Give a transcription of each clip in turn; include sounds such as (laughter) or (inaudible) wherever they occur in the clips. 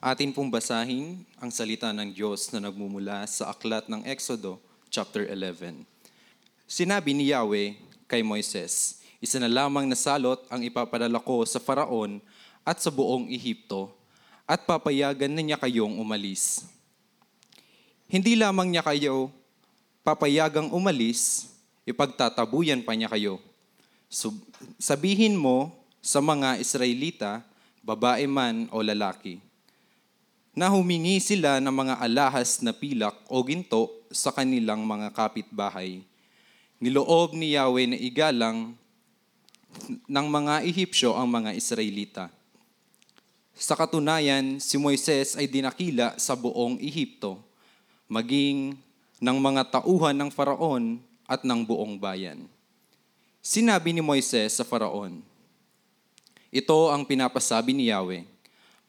Atin pong basahin ang salita ng Diyos na nagmumula sa aklat ng Exodo, chapter 11. Sinabi ni Yahweh kay Moises, Isa na lamang na salot ang ipapadala ko sa Faraon at sa buong Ehipto, at papayagan na niya kayong umalis. Hindi lamang niya kayo papayagang umalis, ipagtatabuyan pa niya kayo. Sub- sabihin mo sa mga Israelita, babae man o lalaki, na humingi sila ng mga alahas na pilak o ginto sa kanilang mga kapitbahay. Niloob ni Yahweh na igalang ng mga Ehipsyo ang mga Israelita. Sa katunayan, si Moises ay dinakila sa buong Ehipto, maging ng mga tauhan ng Faraon at ng buong bayan. Sinabi ni Moises sa Faraon, Ito ang pinapasabi ni Yahweh,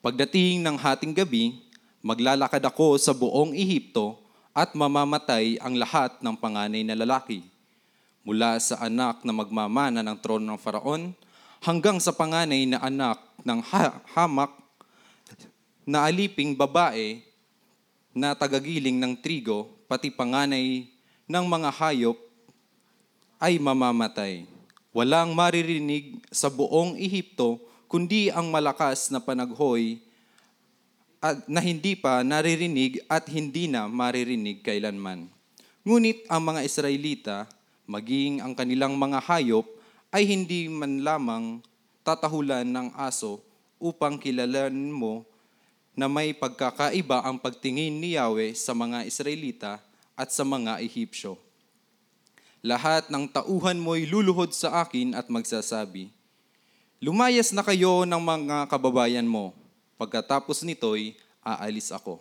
Pagdating ng hating gabi, maglalakad ako sa buong Ehipto at mamamatay ang lahat ng panganay na lalaki, mula sa anak na magmamana ng trono ng Faraon hanggang sa panganay na anak ng ha- hamak na aliping babae na tagagiling ng trigo, pati panganay ng mga hayop ay mamamatay. Walang maririnig sa buong Ehipto kundi ang malakas na panaghoy at na hindi pa naririnig at hindi na maririnig kailanman. Ngunit ang mga Israelita, maging ang kanilang mga hayop, ay hindi man lamang tatahulan ng aso upang kilalanin mo na may pagkakaiba ang pagtingin ni Yahweh sa mga Israelita at sa mga Ehipsyo. Lahat ng tauhan mo'y luluhod sa akin at magsasabi, Lumayas na kayo ng mga kababayan mo. Pagkatapos nito'y aalis ako.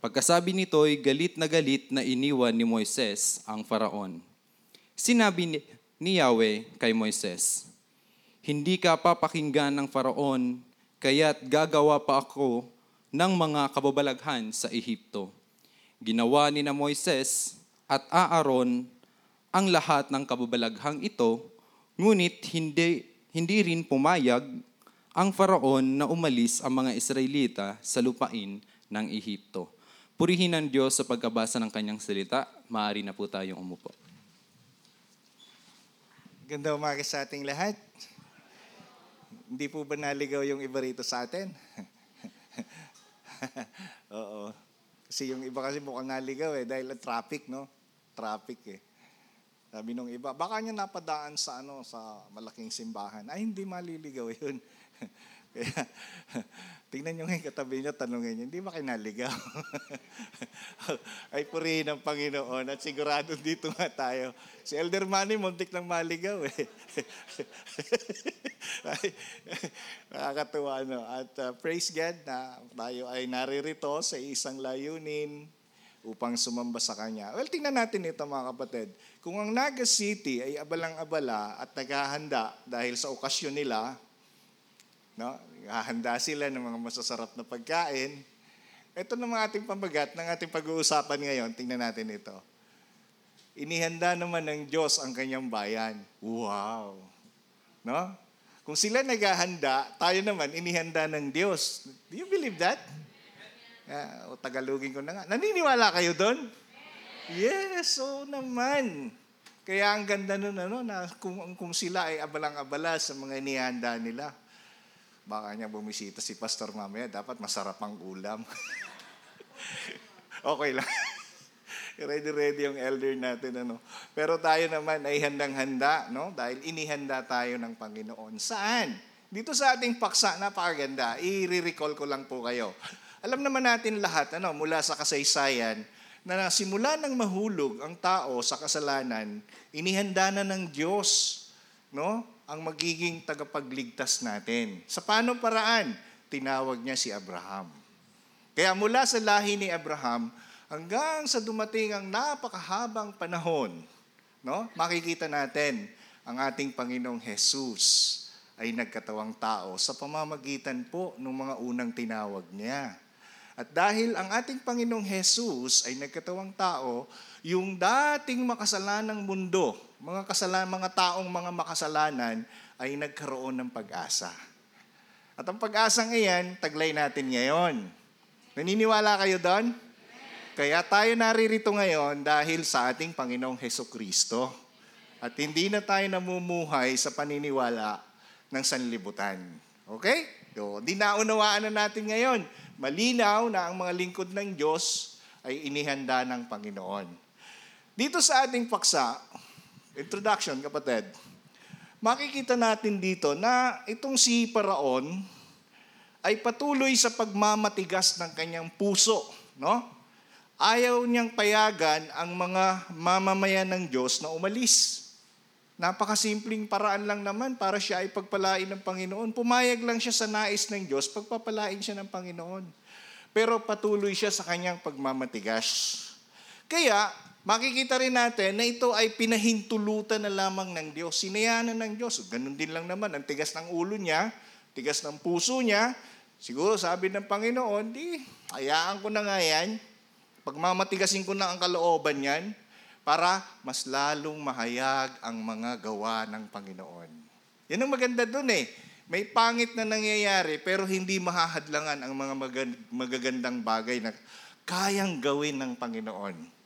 Pagkasabi nito'y galit na galit na iniwan ni Moises ang faraon. Sinabi ni, Yahweh kay Moises, Hindi ka papakinggan ng faraon, kaya't gagawa pa ako ng mga kababalaghan sa Ehipto. Ginawa ni na Moises at Aaron ang lahat ng kababalaghang ito, ngunit hindi hindi rin pumayag ang faraon na umalis ang mga Israelita sa lupain ng Ehipto. Purihin ang Diyos sa pagkabasa ng kanyang salita. Maaari na po tayong umupo. Ganda umaga sa ating lahat. Hindi po ba naligaw yung iba rito sa atin? (laughs) Oo. Kasi yung iba kasi mukhang naligaw eh dahil traffic, no? Traffic eh. Sabi nung iba, baka niya napadaan sa ano sa malaking simbahan. Ay, hindi maliligaw (laughs) yun. (laughs) Kaya, tingnan nyo ngayon katabi niya, tanongin niyo, hindi ba kayo naligaw? (laughs) Ay, purihin ng Panginoon at sigurado dito nga tayo. Si Elder Manny, muntik lang maligaw eh. (laughs) Ay, nakakatuwa, no? At uh, praise God na tayo ay naririto sa isang layunin, upang sumamba sa Kanya. Well, tingnan natin ito mga kapatid. Kung ang Naga City ay abalang-abala at naghahanda dahil sa okasyon nila, no, hahanda sila ng mga masasarap na pagkain, ito naman ating pambagat ng ating pag-uusapan ngayon. Tingnan natin ito. Inihanda naman ng Diyos ang kanyang bayan. Wow! No? Kung sila naghahanda, tayo naman inihanda ng Diyos. Do you believe that? Uh, o Tagalogin ko na nga. Naniniwala kayo doon? Yes, so naman. Kaya ang ganda nun, ano, na kung, kung sila ay abalang-abala sa mga inihanda nila, baka niya bumisita si Pastor mamaya, dapat masarap ang ulam. (laughs) okay lang. (laughs) Ready-ready yung elder natin. Ano. Pero tayo naman ay handang-handa, no? dahil inihanda tayo ng Panginoon. Saan? Dito sa ating paksa, napakaganda. I-recall ko lang po kayo. Alam naman natin lahat, ano, mula sa kasaysayan, na simula ng mahulog ang tao sa kasalanan, inihanda na ng Diyos no, ang magiging tagapagligtas natin. Sa paano paraan? Tinawag niya si Abraham. Kaya mula sa lahi ni Abraham, hanggang sa dumating ang napakahabang panahon, no, makikita natin ang ating Panginoong Jesus ay nagkatawang tao sa pamamagitan po ng mga unang tinawag niya. At dahil ang ating Panginoong Jesus ay nagkatawang tao, yung dating makasalanang mundo, mga kasalan, mga taong mga makasalanan ay nagkaroon ng pag-asa. At ang pag-asang iyan, taglay natin ngayon. Naniniwala kayo doon? Kaya tayo naririto ngayon dahil sa ating Panginoong Heso Kristo. At hindi na tayo namumuhay sa paniniwala ng sanlibutan. Okay? So, di naunawaan na natin ngayon. Malinaw na ang mga lingkod ng Diyos ay inihanda ng Panginoon. Dito sa ating paksa, introduction kapatid, makikita natin dito na itong si Paraon ay patuloy sa pagmamatigas ng kanyang puso, no? Ayaw niyang payagan ang mga mamamayan ng Diyos na umalis. Napakasimpleng paraan lang naman para siya ay pagpalain ng Panginoon. Pumayag lang siya sa nais ng Diyos, pagpapalain siya ng Panginoon. Pero patuloy siya sa kanyang pagmamatigas. Kaya, makikita rin natin na ito ay pinahintulutan na lamang ng Diyos. Sinayanan ng Diyos. Ganun din lang naman, ang tigas ng ulo niya, tigas ng puso niya. Siguro sabi ng Panginoon, di, hayaan ko na nga yan. Pagmamatigasin ko na ang kalooban niyan para mas lalong mahayag ang mga gawa ng Panginoon. Yan ang maganda dun eh. May pangit na nangyayari pero hindi mahahadlangan ang mga magagandang bagay na kayang gawin ng Panginoon.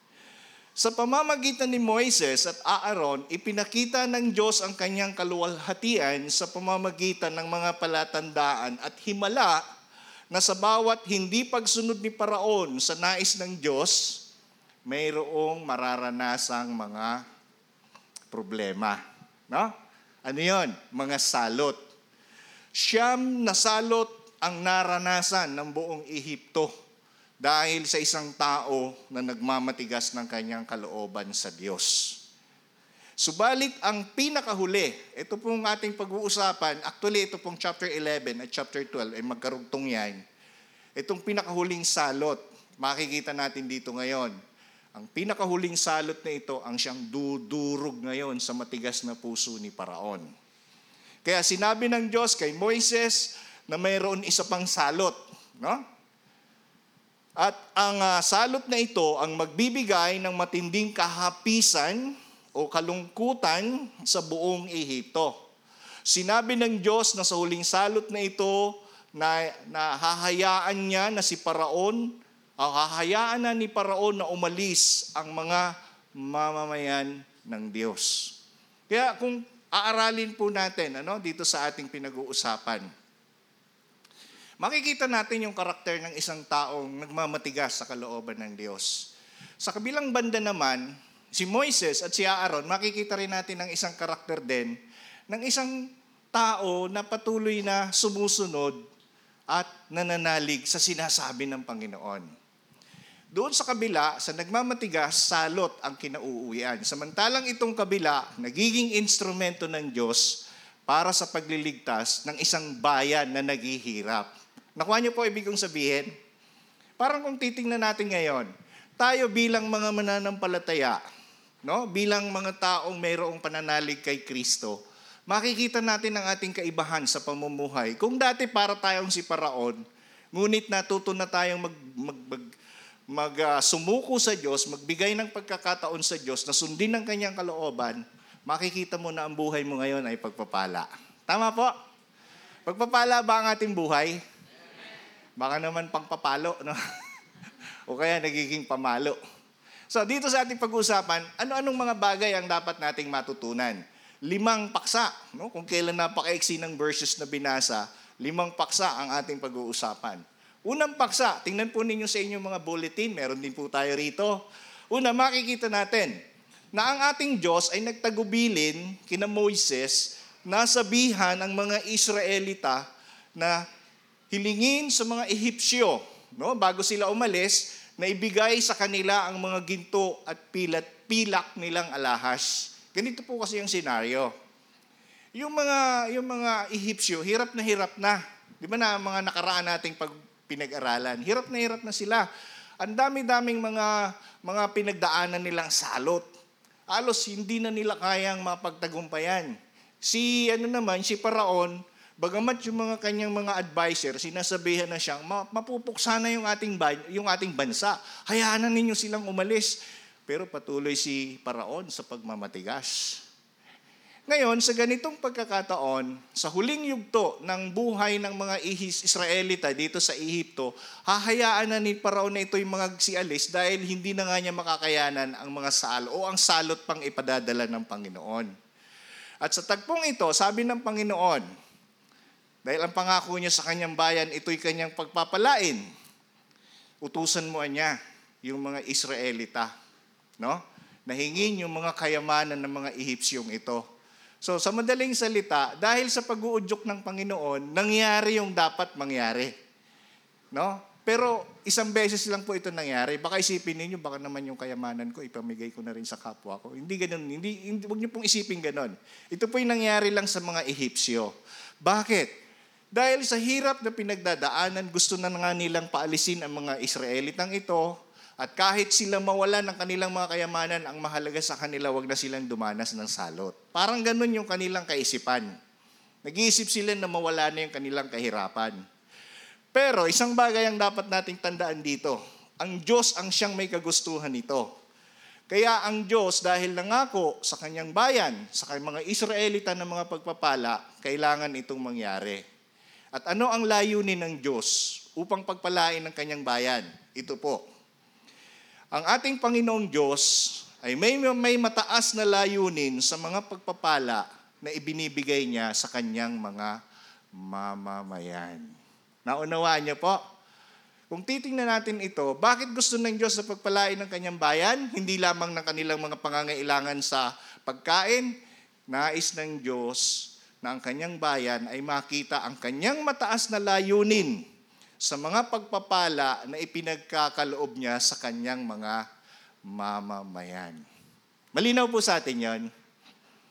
Sa pamamagitan ni Moises at Aaron, ipinakita ng Diyos ang kanyang kaluwalhatian sa pamamagitan ng mga palatandaan at himala na sa bawat hindi pagsunod ni Paraon sa nais ng Diyos, mayroong mararanasang mga problema. No? Ano yon? Mga salot. Siyam na salot ang naranasan ng buong Ehipto dahil sa isang tao na nagmamatigas ng kanyang kalooban sa Diyos. Subalit ang pinakahuli, ito pong ating pag-uusapan, actually ito pong chapter 11 at chapter 12 ay magkarugtong yan. Itong pinakahuling salot, makikita natin dito ngayon. Ang pinakahuling salot na ito ang siyang dudurog ngayon sa matigas na puso ni Paraon. Kaya sinabi ng Diyos kay Moises na mayroon isa pang salot. No? At ang uh, salot na ito ang magbibigay ng matinding kahapisan o kalungkutan sa buong Ehipto. Sinabi ng Diyos na sa huling salot na ito na, na hahayaan niya na si Paraon, o hahayaan na ni Paraon na umalis ang mga mamamayan ng Diyos. Kaya kung aaralin po natin ano, dito sa ating pinag-uusapan, makikita natin yung karakter ng isang taong nagmamatigas sa kalooban ng Diyos. Sa kabilang banda naman, si Moises at si Aaron, makikita rin natin ng isang karakter din ng isang tao na patuloy na sumusunod at nananalig sa sinasabi ng Panginoon. Doon sa kabila, sa nagmamatigas, salot ang kinauuwian. Samantalang itong kabila, nagiging instrumento ng Diyos para sa pagliligtas ng isang bayan na naghihirap. Nakuha niyo po ibig kong sabihin? Parang kung titingnan natin ngayon, tayo bilang mga mananampalataya, no? bilang mga taong mayroong pananalig kay Kristo, makikita natin ang ating kaibahan sa pamumuhay. Kung dati para tayong si Paraon, ngunit natuto na tayong mag, mag, mag, mag uh, sumuko sa Diyos, magbigay ng pagkakataon sa Diyos na sundin ang kanyang kalooban, makikita mo na ang buhay mo ngayon ay pagpapala. Tama po? Pagpapala ba ang ating buhay? Baka naman pangpapalo, no? (laughs) o kaya nagiging pamalo. So dito sa ating pag-uusapan, ano-anong mga bagay ang dapat nating matutunan? Limang paksa, no? kung kailan napakaiksi ng verses na binasa, limang paksa ang ating pag-uusapan. Unang paksa, tingnan po ninyo sa inyong mga bulletin, meron din po tayo rito. Una, makikita natin na ang ating Diyos ay nagtagubilin kina Moises na sabihan ang mga Israelita na hilingin sa mga Ehipsyo no, bago sila umalis, na ibigay sa kanila ang mga ginto at pilat, pilak nilang alahas. Ganito po kasi yung senaryo. Yung mga, yung mga Ehipsyo, hirap na hirap na. Di ba na mga nakaraan nating pag pinag-aralan, hirap na hirap na sila. Ang dami-daming mga, mga pinagdaanan nilang salot. Alos hindi na nila kayang mapagtagumpayan. Si ano naman, si Paraon, Bagamat yung mga kanyang mga advisor, sinasabihan na siyang, mapupuksa na yung ating, yung ating bansa. Hayaan na ninyo silang umalis. Pero patuloy si Paraon sa pagmamatigas. Ngayon, sa ganitong pagkakataon, sa huling yugto ng buhay ng mga ihis Israelita dito sa Ehipto, hahayaan na ni Parao na ito'y mga sialis dahil hindi na nga niya makakayanan ang mga sal o ang salot pang ipadadala ng Panginoon. At sa tagpong ito, sabi ng Panginoon, dahil ang pangako niya sa kanyang bayan, ito'y kanyang pagpapalain. Utusan mo niya yung mga Israelita, no? Nahingin yung mga kayamanan ng mga Ehipsyong ito. So sa madaling salita, dahil sa pag-uudyok ng Panginoon, nangyari yung dapat mangyari. No? Pero isang beses lang po ito nangyari. Baka isipin ninyo, baka naman yung kayamanan ko, ipamigay ko na rin sa kapwa ko. Hindi ganun. Hindi, hindi, huwag niyo pong isipin ganun. Ito po yung nangyari lang sa mga Ehipsyo. Bakit? Dahil sa hirap na pinagdadaanan, gusto na nga nilang paalisin ang mga Israelitang ito at kahit sila mawala ng kanilang mga kayamanan, ang mahalaga sa kanila, wag na silang dumanas ng salot. Parang ganun yung kanilang kaisipan. Nag-iisip sila na mawala na yung kanilang kahirapan. Pero isang bagay ang dapat nating tandaan dito. Ang Diyos ang siyang may kagustuhan nito. Kaya ang Diyos, dahil nangako sa kanyang bayan, sa mga Israelita ng mga pagpapala, kailangan itong mangyari. At ano ang layunin ng Diyos upang pagpalain ng kanyang bayan? Ito po, ang ating Panginoong Diyos ay may, may mataas na layunin sa mga pagpapala na ibinibigay niya sa kanyang mga mamamayan. Naunawaan niyo po? Kung titingnan natin ito, bakit gusto ng Diyos na pagpalain ng kanyang bayan? Hindi lamang ng kanilang mga pangangailangan sa pagkain. Nais ng Diyos na ang kanyang bayan ay makita ang kanyang mataas na layunin sa mga pagpapala na ipinagkakaloob niya sa kanyang mga mamamayan. Malinaw po sa atin yon.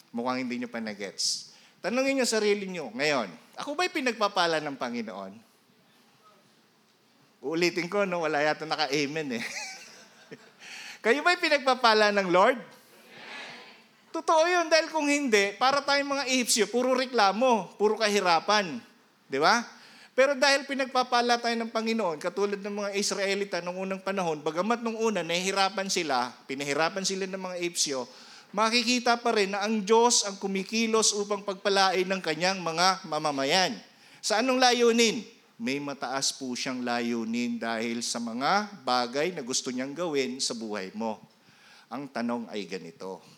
Mukhang hindi nyo pa na-gets. Tanungin nyo sarili nyo ngayon, ako ba'y pinagpapala ng Panginoon? Uulitin ko, no? wala yata naka-amen eh. (laughs) Kayo ba'y pinagpapala ng Lord? Totoo yun, dahil kung hindi, para tayong mga Ehipsyo, puro reklamo, puro kahirapan. Di ba? Pero dahil pinagpapala tayo ng Panginoon, katulad ng mga Israelita noong unang panahon, bagamat nung una nahihirapan sila, pinahirapan sila ng mga Epsyo, makikita pa rin na ang Diyos ang kumikilos upang pagpalain ng kanyang mga mamamayan. Sa anong layunin? May mataas po siyang layunin dahil sa mga bagay na gusto niyang gawin sa buhay mo. Ang tanong ay ganito.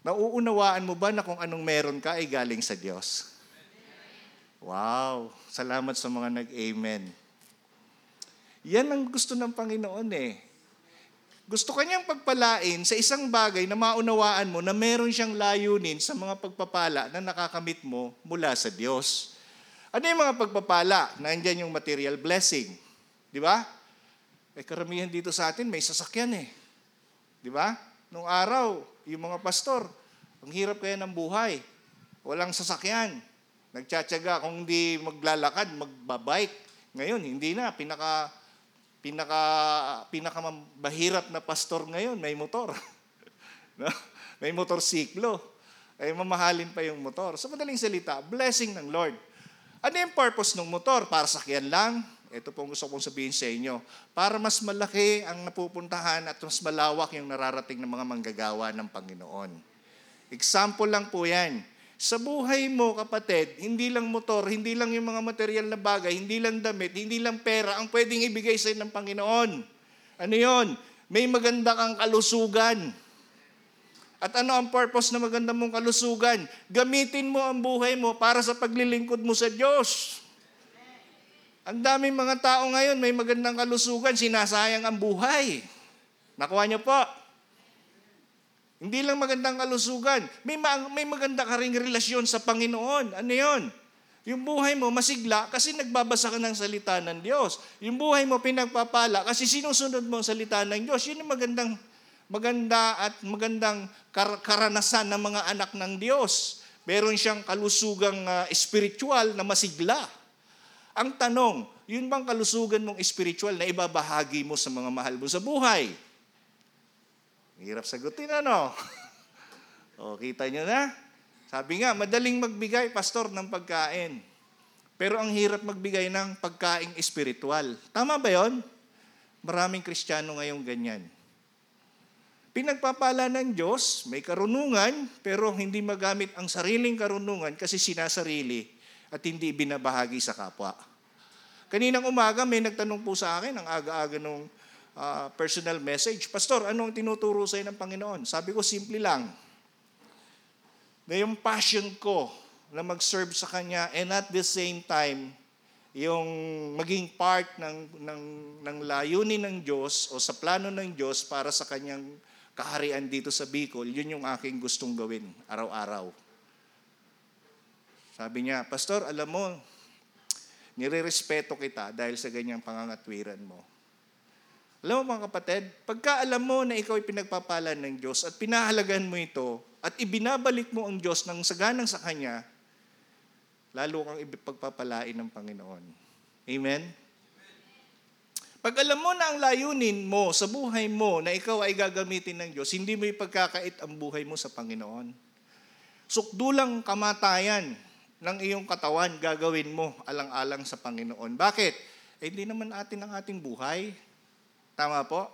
Nauunawaan mo ba na kung anong meron ka ay galing sa Diyos? Wow, salamat sa mga nag-amen. Yan ang gusto ng Panginoon eh. Gusto kanyang pagpalain sa isang bagay na maunawaan mo na meron siyang layunin sa mga pagpapala na nakakamit mo mula sa Diyos. Ano yung mga pagpapala? Nandiyan yung material blessing. Di ba? Eh karamihan dito sa atin may sasakyan eh. Di ba? Nung araw, yung mga pastor, ang hirap kaya ng buhay. Walang sasakyan. Nagtsatsaga kung hindi maglalakad, magbabike. Ngayon, hindi na. Pinaka, pinaka, pinaka mahirap na pastor ngayon, may motor. (laughs) no? May motorsiklo. Ay mamahalin pa yung motor. Sa madaling salita, blessing ng Lord. Ano yung purpose ng motor? Para sakyan lang? Ito po gusto kong sabihin sa inyo. Para mas malaki ang napupuntahan at mas malawak yung nararating ng mga manggagawa ng Panginoon. Example lang po yan sa buhay mo, kapatid, hindi lang motor, hindi lang yung mga material na bagay, hindi lang damit, hindi lang pera ang pwedeng ibigay sa ng Panginoon. Ano yon? May maganda kang kalusugan. At ano ang purpose na maganda mong kalusugan? Gamitin mo ang buhay mo para sa paglilingkod mo sa Diyos. Ang daming mga tao ngayon may magandang kalusugan, sinasayang ang buhay. Nakuha niyo po? Hindi lang magandang kalusugan. May, may maganda ka ring relasyon sa Panginoon. Ano yon? Yung buhay mo masigla kasi nagbabasa ka ng salita ng Diyos. Yung buhay mo pinagpapala kasi sinusunod mo ang salita ng Diyos. Yun ang magandang, maganda at magandang kar- karanasan ng mga anak ng Diyos. Meron siyang kalusugang uh, spiritual na masigla. Ang tanong, yun bang kalusugan mong spiritual na ibabahagi mo sa mga mahal mo sa buhay? Hirap sagutin ano? (laughs) o, kita nyo na? Sabi nga, madaling magbigay, pastor, ng pagkain. Pero ang hirap magbigay ng pagkaing espiritual. Tama ba yon? Maraming Kristiyano ngayong ganyan. Pinagpapala ng Diyos, may karunungan, pero hindi magamit ang sariling karunungan kasi sinasarili at hindi binabahagi sa kapwa. Kaninang umaga may nagtanong po sa akin, ang aga-aga nung ah, personal message, Pastor, anong tinuturo sa ng Panginoon? Sabi ko, simple lang. Na yung passion ko na mag-serve sa Kanya and at the same time, yung maging part ng, ng, ng layunin ng Diyos o sa plano ng Diyos para sa Kanyang kaharian dito sa Bicol, yun yung aking gustong gawin araw-araw. Sabi niya, Pastor, alam mo, nire-respeto kita dahil sa ganyang pangangatwiran mo. Alam mo mga kapatid, pagka alam mo na ikaw ay pinagpapalan ng Diyos at pinahalagan mo ito at ibinabalik mo ang Diyos ng saganang sa Kanya, lalo kang ipagpapalain ng Panginoon. Amen? Pag alam mo na ang layunin mo sa buhay mo na ikaw ay gagamitin ng Diyos, hindi mo ipagkakait ang buhay mo sa Panginoon. Sukdulang kamatayan ng iyong katawan gagawin mo alang-alang sa Panginoon. Bakit? Eh, hindi naman atin ang ating buhay. Tama po?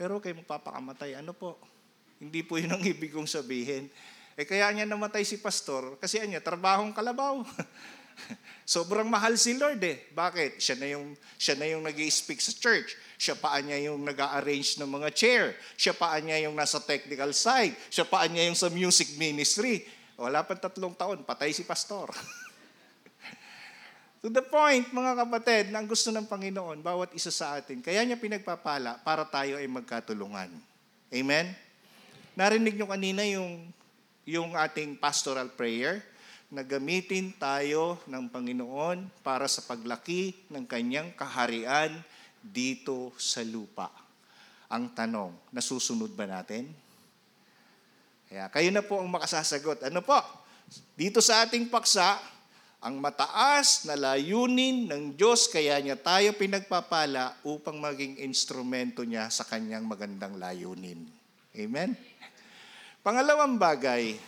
Pero kayo magpapakamatay. Ano po? Hindi po yun ang (laughs) ibig kong sabihin. Eh kaya niya namatay si pastor kasi niya trabahong kalabaw. (laughs) Sobrang mahal si Lord eh. Bakit? Siya na yung siya na yung nag-speak sa church. Siya pa niya yung nag-arrange ng mga chair. Siya pa niya yung nasa technical side. Siya pa niya yung sa music ministry. Wala pa tatlong taon, patay si pastor. (laughs) to the point, mga kapatid, na ang gusto ng Panginoon, bawat isa sa atin, kaya niya pinagpapala para tayo ay magkatulungan. Amen? Narinig nyo kanina yung, yung ating pastoral prayer na gamitin tayo ng Panginoon para sa paglaki ng kanyang kaharian dito sa lupa. Ang tanong, nasusunod ba natin? Kaya kayo na po ang makasasagot. Ano po? Dito sa ating paksa, ang mataas na layunin ng Diyos kaya niya tayo pinagpapala upang maging instrumento niya sa kanyang magandang layunin. Amen? Pangalawang bagay,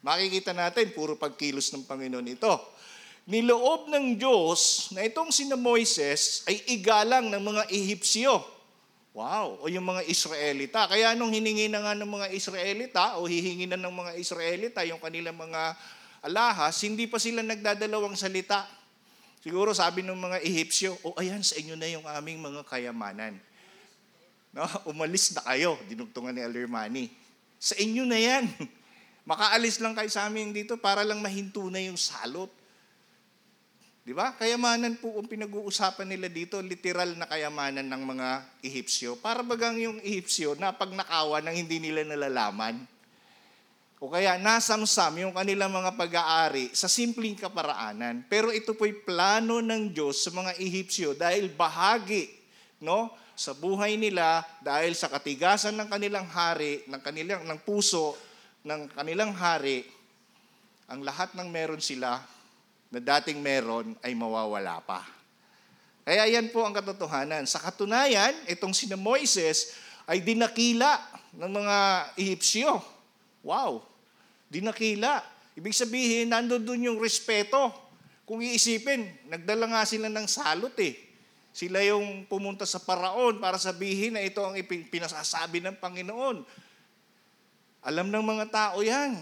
makikita natin, puro pagkilos ng Panginoon ito. Niloob ng Diyos na itong sina Moises ay igalang ng mga Ehipsyo. Wow, o yung mga Israelita. Kaya nung hiningi na nga ng mga Israelita o hihingi na ng mga Israelita yung kanilang mga alahas, hindi pa sila nagdadalawang salita. Siguro sabi ng mga Ehipsyo, o ayan sa inyo na yung aming mga kayamanan. No, (laughs) umalis na kayo, dinugtungan ni Elder Manny. Sa inyo na yan. (laughs) Makaalis lang kayo sa amin dito para lang mahinto na yung salot. Di ba? Kayamanan po ang pinag-uusapan nila dito, literal na kayamanan ng mga Ehipsyo. Para bagang yung Ehipsyo na pag nakawa nang hindi nila nalalaman. O kaya nasamsam yung kanilang mga pag-aari sa simpleng kaparaanan. Pero ito po'y plano ng Diyos sa mga Ehipsyo dahil bahagi no, sa buhay nila dahil sa katigasan ng kanilang hari, ng kanilang ng puso ng kanilang hari, ang lahat ng meron sila na dating meron ay mawawala pa. Kaya yan po ang katotohanan. Sa katunayan, itong sina Moises ay dinakila ng mga Ehipsyo. Wow! Dinakila. Ibig sabihin, nandun dun yung respeto. Kung iisipin, nagdala nga sila ng salot eh. Sila yung pumunta sa paraon para sabihin na ito ang pinasasabi ng Panginoon. Alam ng mga tao yan.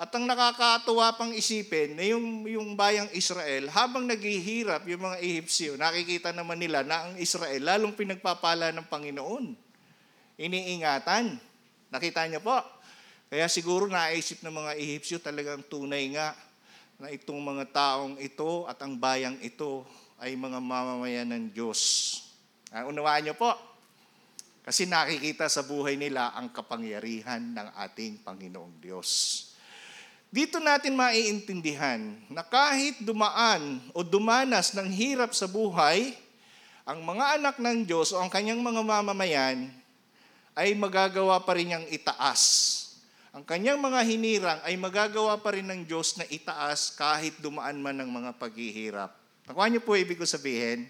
At ang nakakatuwa pang isipin na yung, yung bayang Israel, habang naghihirap yung mga Ehipsyo, nakikita naman nila na ang Israel lalong pinagpapala ng Panginoon. Iniingatan. Nakita niyo po? Kaya siguro naisip ng mga Ehipsyo talagang tunay nga na itong mga taong ito at ang bayang ito ay mga mamamayan ng Diyos. Ah, unawaan niyo po. Kasi nakikita sa buhay nila ang kapangyarihan ng ating Panginoong Diyos. Dito natin maiintindihan na kahit dumaan o dumanas ng hirap sa buhay, ang mga anak ng Diyos o ang kanyang mga mamamayan ay magagawa pa rin niyang itaas. Ang kanyang mga hinirang ay magagawa pa rin ng Diyos na itaas kahit dumaan man ng mga paghihirap. Nakuha niyo po ibig ko sabihin?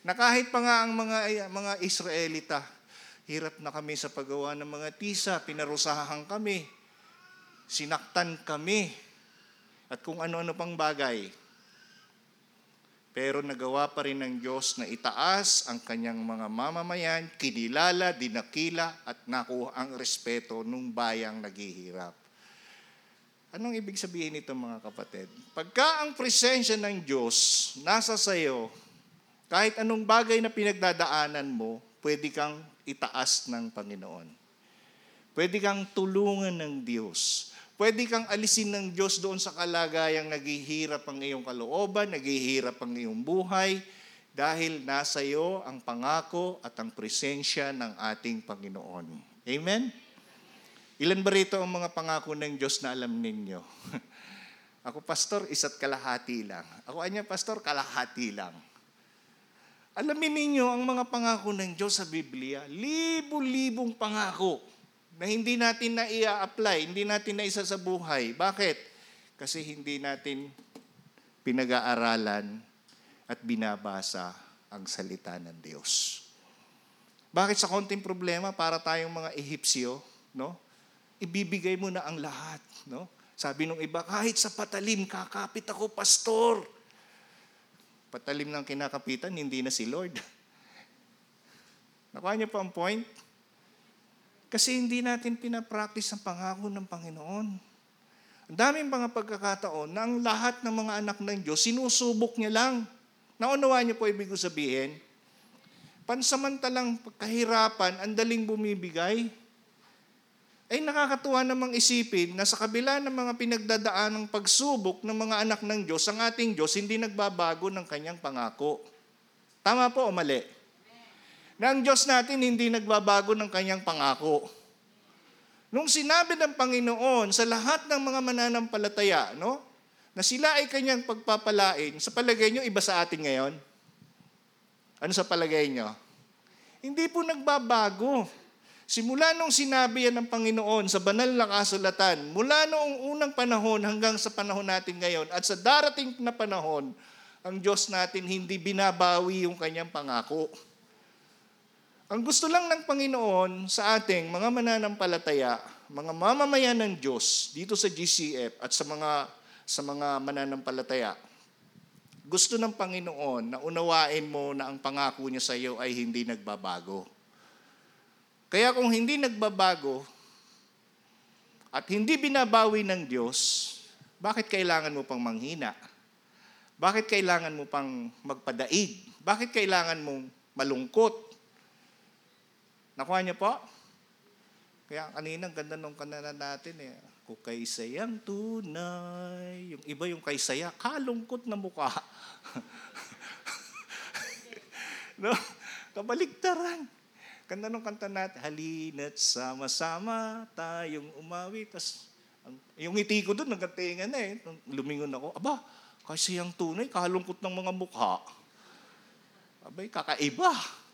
Na kahit pa nga ang mga, mga Israelita, hirap na kami sa paggawa ng mga tisa, pinarusahan kami, sinaktan kami, at kung ano-ano pang bagay. Pero nagawa pa rin ng Diyos na itaas ang kanyang mga mamamayan, kinilala, dinakila, at nakuha ang respeto nung bayang naghihirap. Anong ibig sabihin nito mga kapatid? Pagka ang presensya ng Diyos nasa sayo, kahit anong bagay na pinagdadaanan mo, pwede kang itaas ng Panginoon. Pwede kang tulungan ng Diyos. Pwede kang alisin ng Diyos doon sa kalagayang naghihirap ang iyong kalooban, naghihirap ang iyong buhay, dahil nasa iyo ang pangako at ang presensya ng ating Panginoon. Amen? Ilan ba rito ang mga pangako ng Diyos na alam ninyo? (laughs) Ako, pastor, isa't kalahati lang. Ako, anya, pastor, kalahati lang. Alamin ninyo ang mga pangako ng Diyos sa Biblia, libo-libong pangako na hindi natin na i-apply, hindi natin na isa sa buhay. Bakit? Kasi hindi natin pinag-aaralan at binabasa ang salita ng Diyos. Bakit sa konting problema, para tayong mga Ehipsyo, no? Ibibigay mo na ang lahat, no? Sabi nung iba, kahit sa patalim, kakapit ako, pastor. Patalim ng kinakapitan, hindi na si Lord. (laughs) Nakuha niyo pa ang point? Kasi hindi natin pinapractice ang pangako ng Panginoon. Ang daming mga pagkakataon na ang lahat ng mga anak ng Diyos, sinusubok niya lang. Naunawa niyo po ibig ko sabihin? Pansamantalang kahirapan, ang daling bumibigay. Ay nakakatuwa namang isipin na sa kabila ng mga pinagdadaan ng pagsubok ng mga anak ng Diyos, ang ating Diyos hindi nagbabago ng kanyang pangako. Tama po o mali? Na ang Diyos natin hindi nagbabago ng kanyang pangako. Nung sinabi ng Panginoon sa lahat ng mga mananampalataya, no, na sila ay kanyang pagpapalain, sa palagay nyo, iba sa atin ngayon? Ano sa palagay nyo? Hindi po nagbabago. Simula nung sinabi yan ng Panginoon sa banal na kasulatan, mula noong unang panahon hanggang sa panahon natin ngayon, at sa darating na panahon, ang Diyos natin hindi binabawi yung kanyang pangako. Ang gusto lang ng Panginoon sa ating mga mananampalataya, mga mamamayan ng Diyos dito sa GCF at sa mga sa mga mananampalataya, gusto ng Panginoon na unawain mo na ang pangako niya sa iyo ay hindi nagbabago. Kaya kung hindi nagbabago at hindi binabawi ng Diyos, bakit kailangan mo pang manghina? Bakit kailangan mo pang magpadaig? Bakit kailangan mong malungkot? Nakuha niyo po? Kaya kanina, ang ganda nung kanana natin eh. Kung kay sayang tunay. Yung iba yung kay saya, kalungkot na mukha. (laughs) no? Kabaligtaran. Ganda nung kanta natin, halina't sama-sama tayong umawi. Tapos, yung ngiti ko doon, nagkatingan na eh. Lumingon ako, aba, kasi yung tunay, kalungkot ng mga mukha. Abay, kakaiba.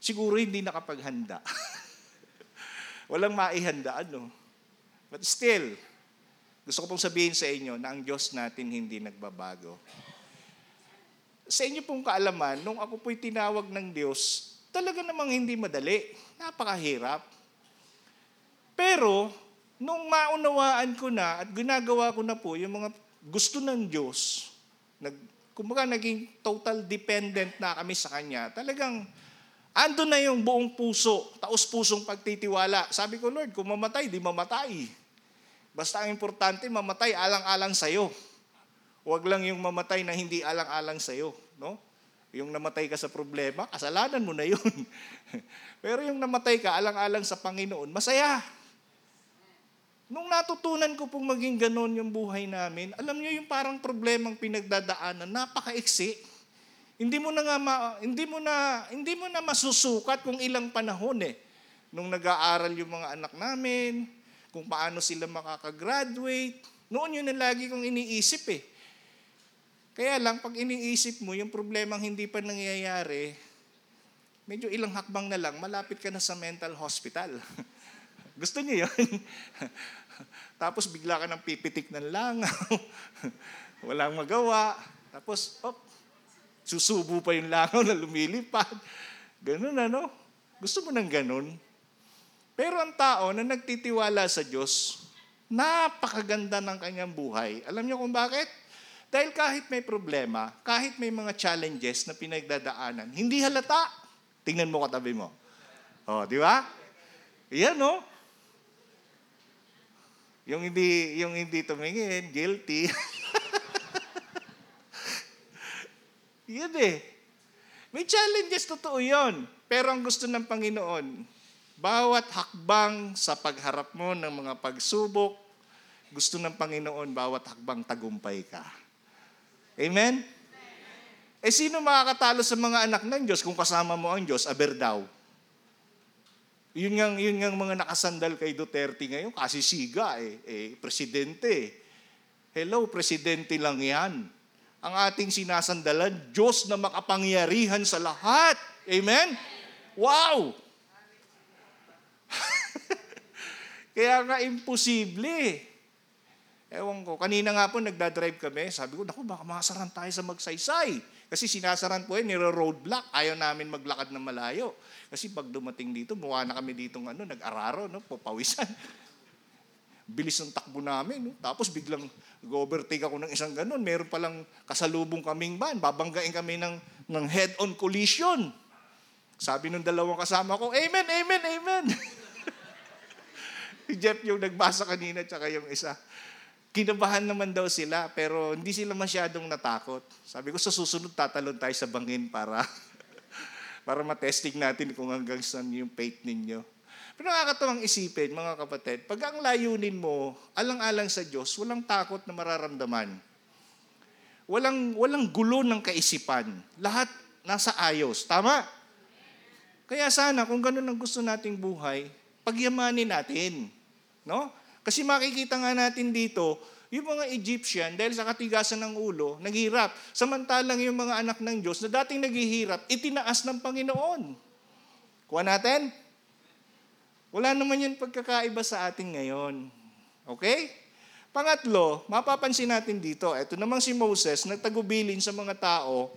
Siguro hindi nakapaghanda. (laughs) Walang maihanda, ano. But still, gusto ko pong sabihin sa inyo na ang Diyos natin hindi nagbabago. Sa inyo pong kaalaman, nung ako po'y tinawag ng Diyos, talaga namang hindi madali. Napakahirap. Pero, nung maunawaan ko na at ginagawa ko na po yung mga gusto ng Diyos, nag, kumbaga naging total dependent na kami sa Kanya, talagang ando na yung buong puso, taos-pusong pagtitiwala. Sabi ko, Lord, kung mamatay, di mamatay. Basta ang importante, mamatay alang-alang sa'yo. Huwag lang yung mamatay na hindi alang-alang sa'yo. No? Yung namatay ka sa problema, kasalanan mo na yun. (laughs) Pero yung namatay ka alang-alang sa Panginoon, masaya. Nung natutunan ko pong maging ganon yung buhay namin, alam niyo yung parang problemang pinagdadaanan, napakaiksi. Hindi mo na nga ma, hindi mo na hindi mo na masusukat kung ilang panahon eh. Nung nag-aaral yung mga anak namin, kung paano sila makakagraduate, noon yun ang lagi kong iniisip eh. Kaya lang, pag iniisip mo, yung problemang hindi pa nangyayari, medyo ilang hakbang na lang, malapit ka na sa mental hospital. (laughs) Gusto niyo yun? (laughs) Tapos bigla ka ng pipitik ng langaw. (laughs) Walang magawa. Tapos, op, susubo pa yung langaw na lumilipad. Ganun ano? Gusto mo ng ganun? Pero ang tao na nagtitiwala sa Diyos, napakaganda ng kanyang buhay. Alam niyo kung bakit? Dahil kahit may problema, kahit may mga challenges na pinagdadaanan, hindi halata. Tingnan mo katabi mo. Oh, di ba? Yan, no? Yung hindi, yung hindi tumingin, guilty. (laughs) Yan eh. May challenges, totoo yon. Pero ang gusto ng Panginoon, bawat hakbang sa pagharap mo ng mga pagsubok, gusto ng Panginoon, bawat hakbang tagumpay ka. Amen? Eh sino makakatalo sa mga anak ng Diyos kung kasama mo ang Diyos? Aber daw. Yun nga, yun nga mga nakasandal kay Duterte ngayon, kasi siga eh, eh presidente. Hello, presidente lang yan. Ang ating sinasandalan, Diyos na makapangyarihan sa lahat. Amen? Wow! (laughs) Kaya nga imposible. Ewan ko, kanina nga po nagdadrive kami, sabi ko, naku, baka masaran tayo sa magsaysay. Kasi sinasaran po yun, niro-roadblock, ayaw namin maglakad na malayo. Kasi pag dumating dito, mukha na kami dito ano, nag-araro, no, pupawisan. (laughs) Bilis ng takbo namin. No? Tapos biglang go-overtake ako ng isang ganun. Meron palang kasalubong kaming van. Babanggain kami ng, ng head-on collision. Sabi nung dalawang kasama ko, Amen, Amen, Amen. (laughs) si Jeff yung nagbasa kanina, tsaka yung isa. Kinabahan naman daw sila, pero hindi sila masyadong natakot. Sabi ko, sa susunod tatalon tayo sa bangin para (laughs) para matesting natin kung hanggang saan yung faith ninyo. Pero nakakatawang isipin, mga kapatid, pag ang layunin mo, alang-alang sa Diyos, walang takot na mararamdaman. Walang, walang gulo ng kaisipan. Lahat nasa ayos. Tama? Kaya sana, kung ganun ang gusto nating buhay, pagyamanin natin. No? Kasi makikita nga natin dito, yung mga Egyptian, dahil sa katigasan ng ulo, naghirap. Samantalang yung mga anak ng Diyos na dating naghihirap, itinaas ng Panginoon. Kuha natin? Wala naman yan pagkakaiba sa atin ngayon. Okay? Pangatlo, mapapansin natin dito, ito namang si Moses, nagtagubilin sa mga tao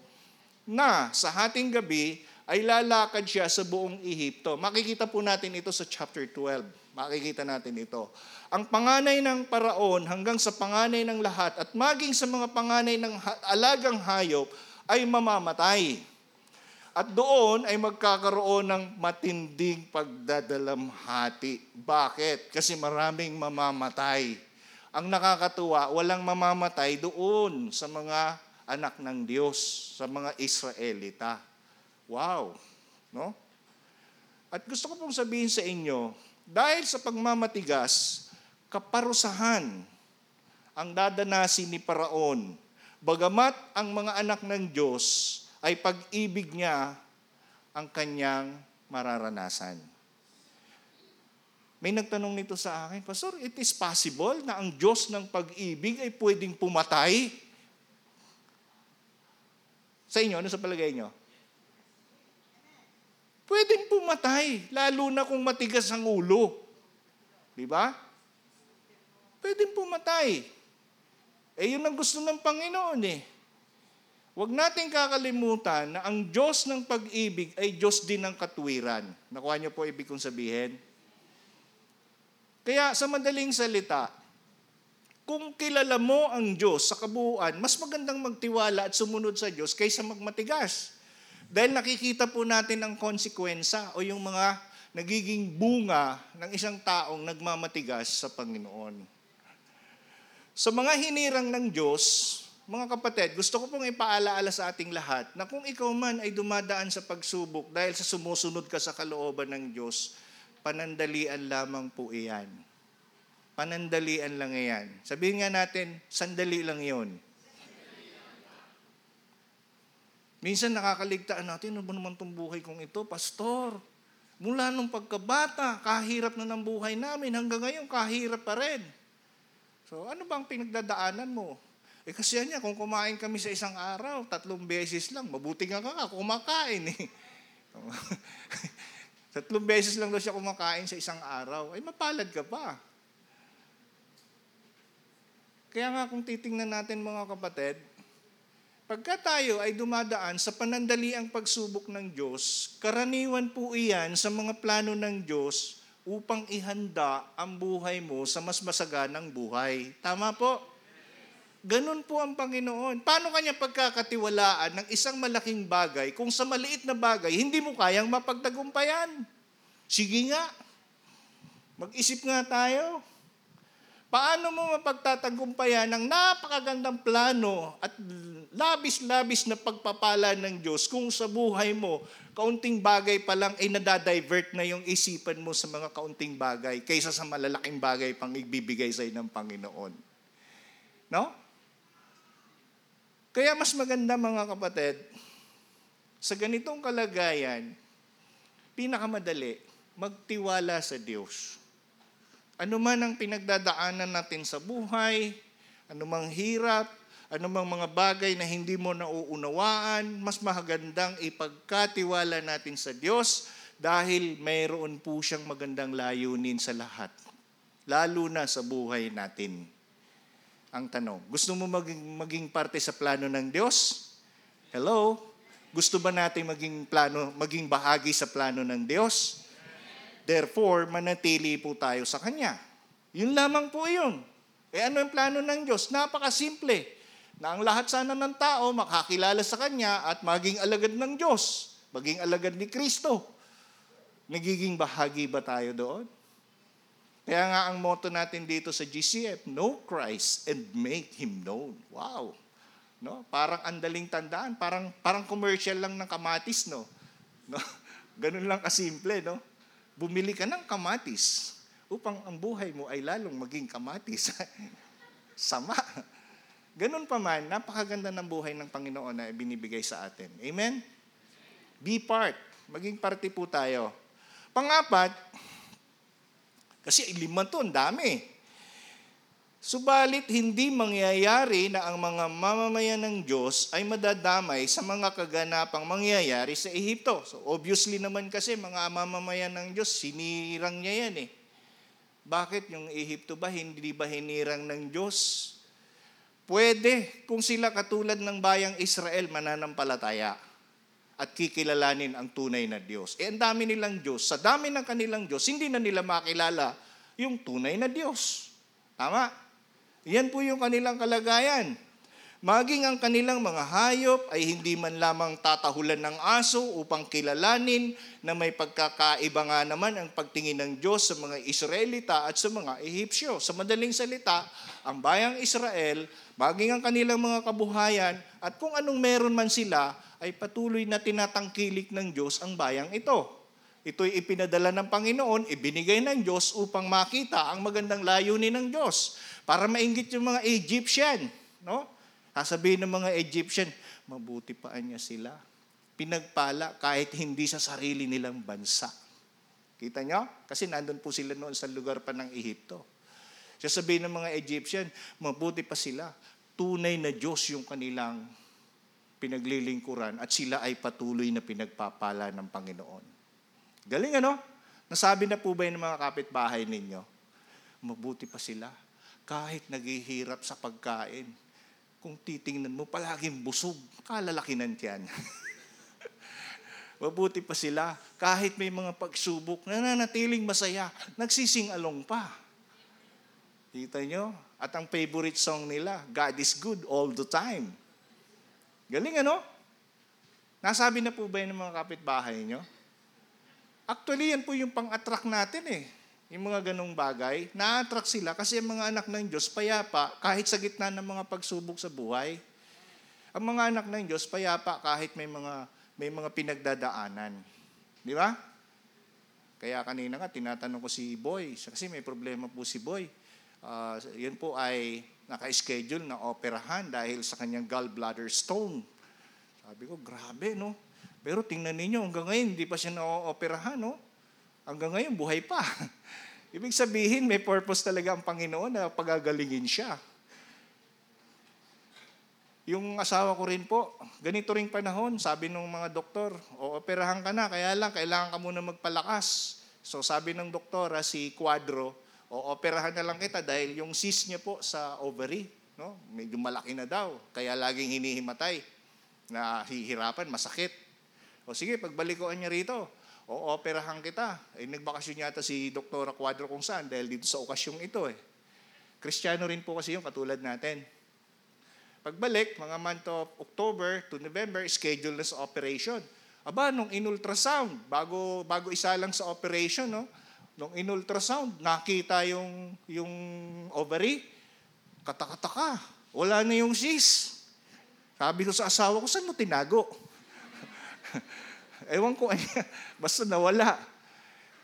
na sa hating gabi ay lalakad siya sa buong Ehipto. Makikita po natin ito sa chapter 12. Makikita natin ito. Ang panganay ng paraon hanggang sa panganay ng lahat at maging sa mga panganay ng alagang hayop ay mamamatay. At doon ay magkakaroon ng matinding pagdadalamhati. Bakit? Kasi maraming mamamatay. Ang nakakatuwa, walang mamamatay doon sa mga anak ng Diyos, sa mga Israelita. Wow! No? At gusto ko pong sabihin sa inyo, dahil sa pagmamatigas, kaparusahan ang dadanasin ni Paraon. Bagamat ang mga anak ng Diyos ay pag-ibig niya ang kanyang mararanasan. May nagtanong nito sa akin, Pastor, it is possible na ang Diyos ng pag-ibig ay pwedeng pumatay? Sa inyo, ano sa palagay nyo? Pwedeng pumatay, lalo na kung matigas ang ulo. Di ba? Pwedeng pumatay. Eh, yun ang gusto ng Panginoon eh. Huwag natin kakalimutan na ang Diyos ng pag-ibig ay Diyos din ng katuwiran. Nakuha niyo po ibig kong sabihin? Kaya sa madaling salita, kung kilala mo ang Diyos sa kabuuan, mas magandang magtiwala at sumunod sa Diyos kaysa magmatigas. Dahil nakikita po natin ang konsekwensya o yung mga nagiging bunga ng isang taong nagmamatigas sa Panginoon. Sa mga hinirang ng Diyos, mga kapatid, gusto ko pong ipaalaala sa ating lahat na kung ikaw man ay dumadaan sa pagsubok dahil sa sumusunod ka sa kalooban ng Diyos, panandalian lamang po iyan. Panandalian lang iyan. Sabihin nga natin, sandali lang yon. Minsan nakakaligtaan natin, ano ba naman itong buhay kong ito, Pastor? Mula nung pagkabata, kahirap na ng buhay namin, hanggang ngayon kahirap pa rin. So ano bang pinagdadaanan mo? Eh kasi niya, kung kumain kami sa isang araw, tatlong beses lang, mabuti nga ka kumakain eh. (laughs) tatlong beses lang daw siya kumakain sa isang araw, ay mapalad ka pa. Kaya nga kung titingnan natin mga kapatid, Pagka tayo ay dumadaan sa panandaliang pagsubok ng Diyos, karaniwan po iyan sa mga plano ng Diyos upang ihanda ang buhay mo sa mas masaganang buhay. Tama po? Ganun po ang Panginoon. Paano kanya pagkakatiwalaan ng isang malaking bagay kung sa maliit na bagay hindi mo kayang mapagtagumpayan? Sige nga. Mag-isip nga tayo. Paano mo mapagtatagumpayan ng napakagandang plano at labis-labis na pagpapala ng Diyos kung sa buhay mo, kaunting bagay pa lang ay nadadivert na yung isipan mo sa mga kaunting bagay kaysa sa malalaking bagay pang ibibigay sa'yo ng Panginoon. No? Kaya mas maganda mga kapatid, sa ganitong kalagayan, pinakamadali, magtiwala sa Diyos. Ano man ang pinagdadaanan natin sa buhay, anumang hirap, anumang mga bagay na hindi mo nauunawaan, mas mahagandang ipagkatiwala natin sa Diyos dahil mayroon po siyang magandang layunin sa lahat. Lalo na sa buhay natin. Ang tanong, gusto mo maging, maging parte sa plano ng Diyos? Hello? Gusto ba natin maging plano, maging bahagi sa plano ng Diyos? Therefore, manatili po tayo sa Kanya. Yun lamang po yun. Eh ano yung plano ng Diyos? Napakasimple. Na ang lahat sana ng tao makakilala sa Kanya at maging alagad ng Diyos. Maging alagad ni Kristo. Nagiging bahagi ba tayo doon? Kaya nga ang motto natin dito sa GCF, Know Christ and make Him known. Wow! No? Parang andaling tandaan, parang parang commercial lang ng kamatis, no? no? (laughs) Ganun lang kasimple, no? Bumili ka ng kamatis upang ang buhay mo ay lalong maging kamatis. (laughs) Sama. Ganun pa man, napakaganda ng buhay ng Panginoon na binibigay sa atin. Amen? Be part. Maging parte po tayo. Pangapat, kasi lima to, ang dami. Subalit hindi mangyayari na ang mga mamamayan ng Diyos ay madadamay sa mga kaganapang mangyayari sa Ehipto. So obviously naman kasi mga mamamayan ng Diyos, sinirang niya yan eh. Bakit yung Ehipto ba hindi ba hinirang ng Diyos? Pwede kung sila katulad ng bayang Israel mananampalataya at kikilalanin ang tunay na Diyos. Eh, ang dami nilang Diyos. Sa dami ng kanilang Diyos, hindi na nila makilala yung tunay na Diyos. Tama? Yan po yung kanilang kalagayan. Maging ang kanilang mga hayop ay hindi man lamang tatahulan ng aso upang kilalanin na may pagkakaiba nga naman ang pagtingin ng Diyos sa mga Israelita at sa mga Ehipsyo. Sa madaling salita, ang bayang Israel, maging ang kanilang mga kabuhayan at kung anong meron man sila, ay patuloy na tinatangkilik ng Diyos ang bayang ito. Ito'y ipinadala ng Panginoon, ibinigay ng Diyos upang makita ang magandang layunin ng Diyos. Para mainggit yung mga Egyptian. No? Sasabihin ng mga Egyptian, mabuti pa niya sila. Pinagpala kahit hindi sa sarili nilang bansa. Kita nyo? Kasi nandun po sila noon sa lugar pa ng Ehipto. Sasabihin ng mga Egyptian, mabuti pa sila. Tunay na Diyos yung kanilang pinaglilingkuran at sila ay patuloy na pinagpapala ng Panginoon. Galing ano? Nasabi na po ba yun ng mga kapitbahay ninyo? Mabuti pa sila. Kahit naghihirap sa pagkain, kung titingnan mo, palaging busog, kalalaki ng tiyan. (laughs) Mabuti pa sila, kahit may mga pagsubok, nananatiling masaya, nagsising-along pa. Kita nyo? At ang favorite song nila, God is good all the time. Galing ano? Nasabi na po ba yun ng mga kapitbahay nyo? Actually, yan po yung pang-attract natin eh. Yung mga ganong bagay, na-attract sila kasi ang mga anak ng Diyos payapa kahit sa gitna ng mga pagsubok sa buhay. Ang mga anak ng Diyos payapa kahit may mga may mga pinagdadaanan. Di ba? Kaya kanina nga tinatanong ko si Boy kasi may problema po si Boy. Uh, yun po ay naka-schedule na operahan dahil sa kanyang gallbladder stone. Sabi ko, grabe no. Pero tingnan ninyo, hanggang ngayon hindi pa siya na-operahan no. Hanggang ngayon buhay pa. (laughs) Ibig sabihin, may purpose talaga ang Panginoon na pagagalingin siya. Yung asawa ko rin po, ganito ring panahon, sabi ng mga doktor, o operahan ka na, kaya lang, kailangan ka muna magpalakas. So sabi ng doktora, si Quadro, o operahan na lang kita dahil yung cyst niya po sa ovary, no? medyo malaki na daw, kaya laging hinihimatay, na hihirapan, masakit. O sige, pagbalikoan niya rito, o operahan kita. Eh, nagbakasyon yata si Doktora Quadro kung saan dahil dito sa okasyong ito eh. Kristiyano rin po kasi yung katulad natin. Pagbalik, mga month of October to November, schedule na sa operation. Aba, nung in-ultrasound, bago, bago isa lang sa operation, no? Nung in-ultrasound, nakita yung, yung ovary, katakataka, wala na yung cyst. Sabi ko sa asawa ko, saan mo tinago? (laughs) Ewan ko, (laughs) basta nawala.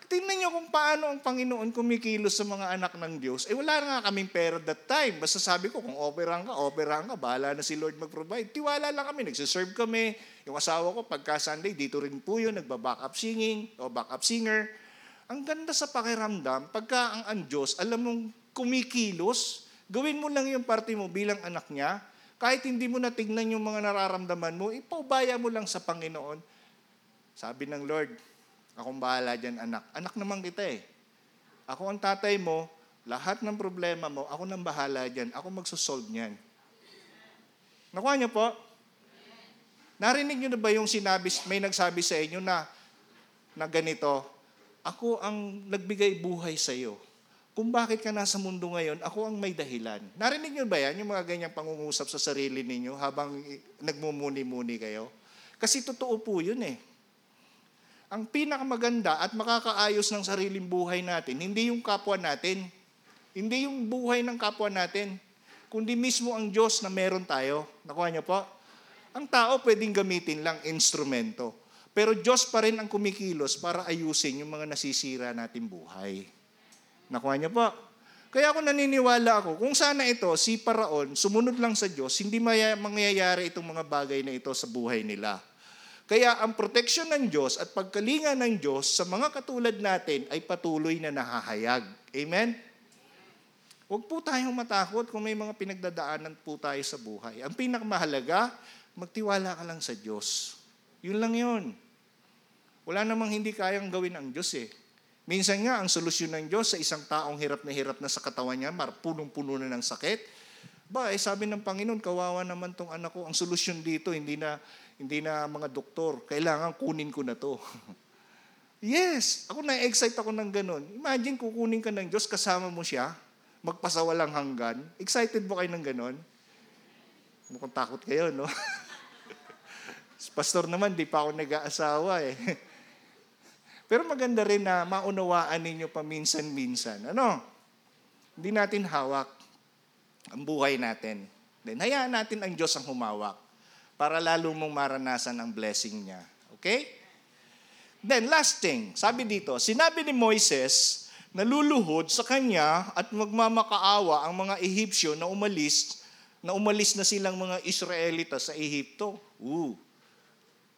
Tingnan niyo kung paano ang Panginoon kumikilos sa mga anak ng Diyos. Eh wala nga kaming pera that time. Basta sabi ko, kung operahan ka, operahan ka, bahala na si Lord mag-provide. Tiwala lang kami, nagsiserve kami. Yung asawa ko, pagka Sunday, dito rin po yun, nagba-backup singing o backup singer. Ang ganda sa pakiramdam, pagka ang, ang Diyos, alam mong kumikilos, gawin mo lang yung parte mo bilang anak niya, kahit hindi mo natignan yung mga nararamdaman mo, ipaubaya mo lang sa Panginoon. Sabi ng Lord, akong bahala dyan, anak. Anak naman kita eh. Ako ang tatay mo, lahat ng problema mo, ako nang bahala dyan. Ako magsosolve niyan. Nakuha niyo po? Narinig niyo na ba yung sinabi, may nagsabi sa inyo na, na ganito, ako ang nagbigay buhay sa iyo. Kung bakit ka nasa mundo ngayon, ako ang may dahilan. Narinig niyo ba yan, yung mga ganyang pangungusap sa sarili ninyo habang nagmumuni-muni kayo? Kasi totoo po yun eh. Ang pinakamaganda at makakaayos ng sariling buhay natin, hindi yung kapwa natin, hindi yung buhay ng kapwa natin, kundi mismo ang Diyos na meron tayo. Nakuha niyo po? Ang tao pwedeng gamitin lang instrumento. Pero Diyos pa rin ang kumikilos para ayusin yung mga nasisira nating buhay. Nakuha niyo po? Kaya ako naniniwala ako, kung sana ito, si Paraon, sumunod lang sa Diyos, hindi maya, mangyayari itong mga bagay na ito sa buhay nila. Kaya ang protection ng Diyos at pagkalinga ng Diyos sa mga katulad natin ay patuloy na nahahayag. Amen? Huwag po tayong matakot kung may mga pinagdadaanan po tayo sa buhay. Ang pinakamahalaga, magtiwala ka lang sa Diyos. Yun lang yun. Wala namang hindi kayang gawin ang Diyos eh. Minsan nga, ang solusyon ng Diyos sa isang taong hirap na hirap na sa katawan niya, punong-puno na ng sakit, ba, eh, sabi ng Panginoon, kawawa naman tong anak ko. Ang solusyon dito, hindi na, hindi na mga doktor. Kailangan kunin ko na to. (laughs) yes, ako na-excite ako ng ganun. Imagine, kukunin ka ng Diyos, kasama mo siya, magpasawalang hanggan. Excited ba kayo ng ganun? Mukhang takot kayo, no? (laughs) Pastor naman, di pa ako nag-aasawa eh. (laughs) Pero maganda rin na maunawaan ninyo paminsan-minsan. Ano? Hindi natin hawak ang buhay natin. Then, hayaan natin ang Diyos ang humawak para lalo mong maranasan ang blessing niya. Okay? Then, last thing, sabi dito, sinabi ni Moises, naluluhod sa kanya at magmamakaawa ang mga Ehipsyo na umalis, na umalis na silang mga Israelita sa Ehipto. Ooh.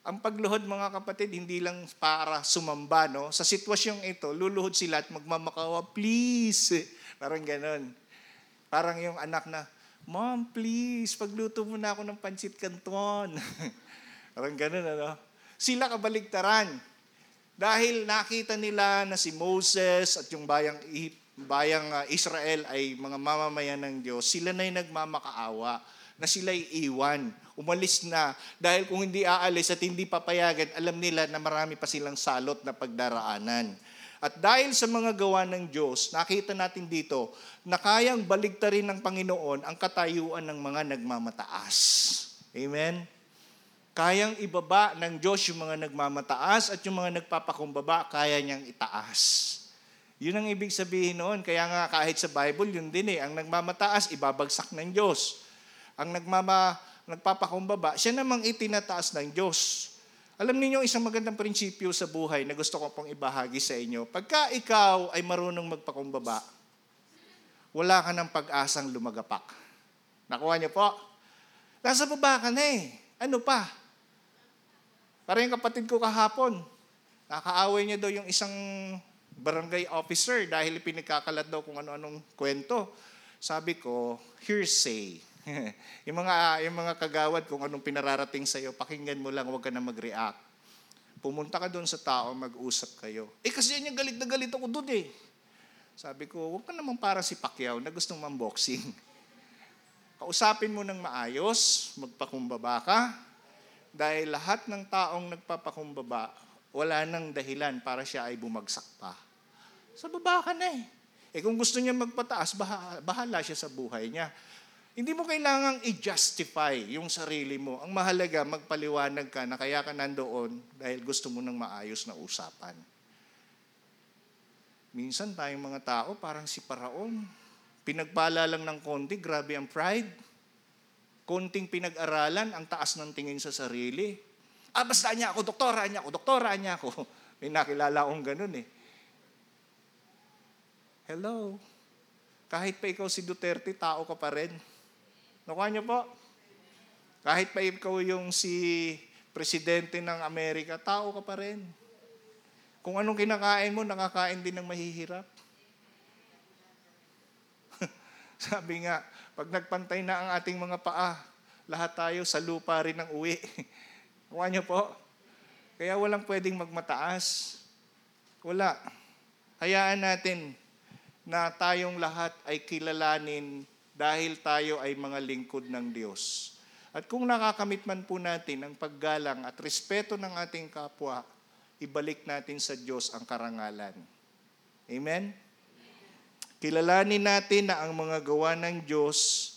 Ang pagluhod mga kapatid, hindi lang para sumamba, no? Sa sitwasyong ito, luluhod sila at magmamakawa, please. Parang ganon. Parang yung anak na, Mom, please, pagluto mo na ako ng pansit canton. (laughs) Parang ganon, ano? Sila kabaligtaran. Dahil nakita nila na si Moses at yung bayang, bayang uh, Israel ay mga mamamayan ng Diyos, sila na yung nagmamakaawa na sila'y iwan. Umalis na. Dahil kung hindi aalis at hindi papayagan, alam nila na marami pa silang salot na pagdaraanan. At dahil sa mga gawa ng Diyos, nakita natin dito na kayang baligtarin ng Panginoon ang katayuan ng mga nagmamataas. Amen? Kayang ibaba ng Diyos yung mga nagmamataas at yung mga nagpapakumbaba, kaya niyang itaas. Yun ang ibig sabihin noon. Kaya nga kahit sa Bible, yun din eh. Ang nagmamataas, ibabagsak ng Diyos. Ang nagmama, nagpapakumbaba, siya namang itinataas ng Diyos. Alam niyo isang magandang prinsipyo sa buhay na gusto ko pong ibahagi sa inyo. Pagka ikaw ay marunong magpakumbaba, wala ka ng pag-asang lumagapak. Nakuha niyo po? Nasa baba ka na eh. Ano pa? Para yung kapatid ko kahapon, nakaaway niya daw yung isang barangay officer dahil pinagkakalat daw kung ano-anong kwento. Sabi ko, hearsay. (laughs) yung mga yung mga kagawad kung anong pinararating sa iyo, pakinggan mo lang, huwag ka na mag-react. Pumunta ka doon sa tao, mag-usap kayo. Eh kasi yan yung galit na galit ako doon eh. Sabi ko, huwag ka naman para si Pacquiao na gustong mamboxing. (laughs) Kausapin mo ng maayos, magpakumbaba ka, dahil lahat ng taong nagpapakumbaba, wala nang dahilan para siya ay bumagsak pa. Sa baba ka na eh. Eh kung gusto niya magpataas, bahala siya sa buhay niya. Hindi mo kailangang i-justify yung sarili mo. Ang mahalaga, magpaliwanag ka na kaya ka nandoon dahil gusto mo ng maayos na usapan. Minsan tayong mga tao parang si Paraon. Pinagpala lang ng konti, grabe ang pride. Konting pinag-aralan, ang taas ng tingin sa sarili. Ah, basta niya ako, doktora niya ako, doktora niya ako. (laughs) May nakilala akong ganun eh. Hello. Kahit pa ikaw si Duterte, tao ka pa rin. Nakuha niyo po? Kahit pa ikaw yung si presidente ng Amerika, tao ka pa rin. Kung anong kinakain mo, nakakain din ng mahihirap. (laughs) Sabi nga, pag nagpantay na ang ating mga paa, lahat tayo sa lupa rin ang uwi. (laughs) Kuha niyo po? Kaya walang pwedeng magmataas. Wala. Hayaan natin na tayong lahat ay kilalanin dahil tayo ay mga lingkod ng Diyos. At kung nakakamit man po natin ang paggalang at respeto ng ating kapwa, ibalik natin sa Diyos ang karangalan. Amen? Kilalanin natin na ang mga gawa ng Diyos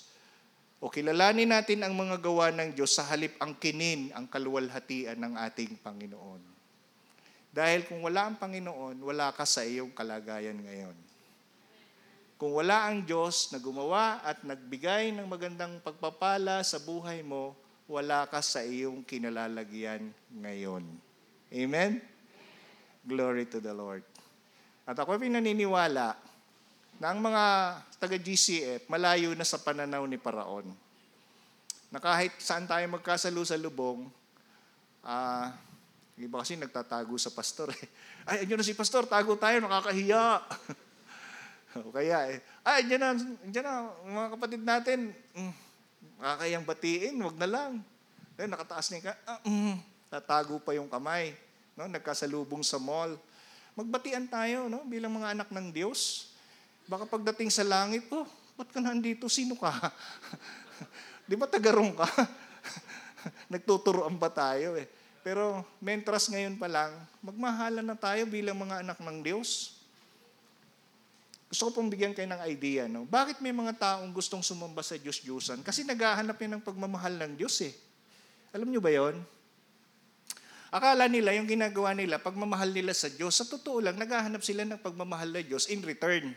o kilalanin natin ang mga gawa ng Diyos sa halip ang kinin, ang kaluwalhatian ng ating Panginoon. Dahil kung wala ang Panginoon, wala ka sa iyong kalagayan ngayon. Kung wala ang Diyos na gumawa at nagbigay ng magandang pagpapala sa buhay mo, wala ka sa iyong kinalalagyan ngayon. Amen? Glory to the Lord. At ako pinaniniwala na ang mga taga-GCF malayo na sa pananaw ni Paraon. Na kahit saan tayo magkasalo sa lubong, ah, iba kasi nagtatago sa pastor eh. (laughs) Ay, andyan na si pastor, tago tayo, nakakahiya. (laughs) kaya eh, ay, andyan na, andyan na, mga kapatid natin, mm, makakayang batiin, wag na lang. Eh, nakataas niya ka, ah, mm, tatago pa yung kamay. No? Nagkasalubong sa mall. Magbatian tayo no? bilang mga anak ng Diyos. Baka pagdating sa langit, oh, ba't ka nandito? Sino ka? (laughs) Di ba tagarong ka? (laughs) Nagtuturoan ba tayo eh? Pero mentras ngayon pa lang, magmahalan na tayo bilang mga anak ng Diyos. Gusto ko pong bigyan kayo ng idea. No? Bakit may mga taong gustong sumamba sa Diyos-Diyosan? Kasi naghahanap yan ng pagmamahal ng Diyos eh. Alam nyo ba yon? Akala nila, yung ginagawa nila, pagmamahal nila sa Diyos, sa totoo lang, naghahanap sila ng pagmamahal ng Diyos in return.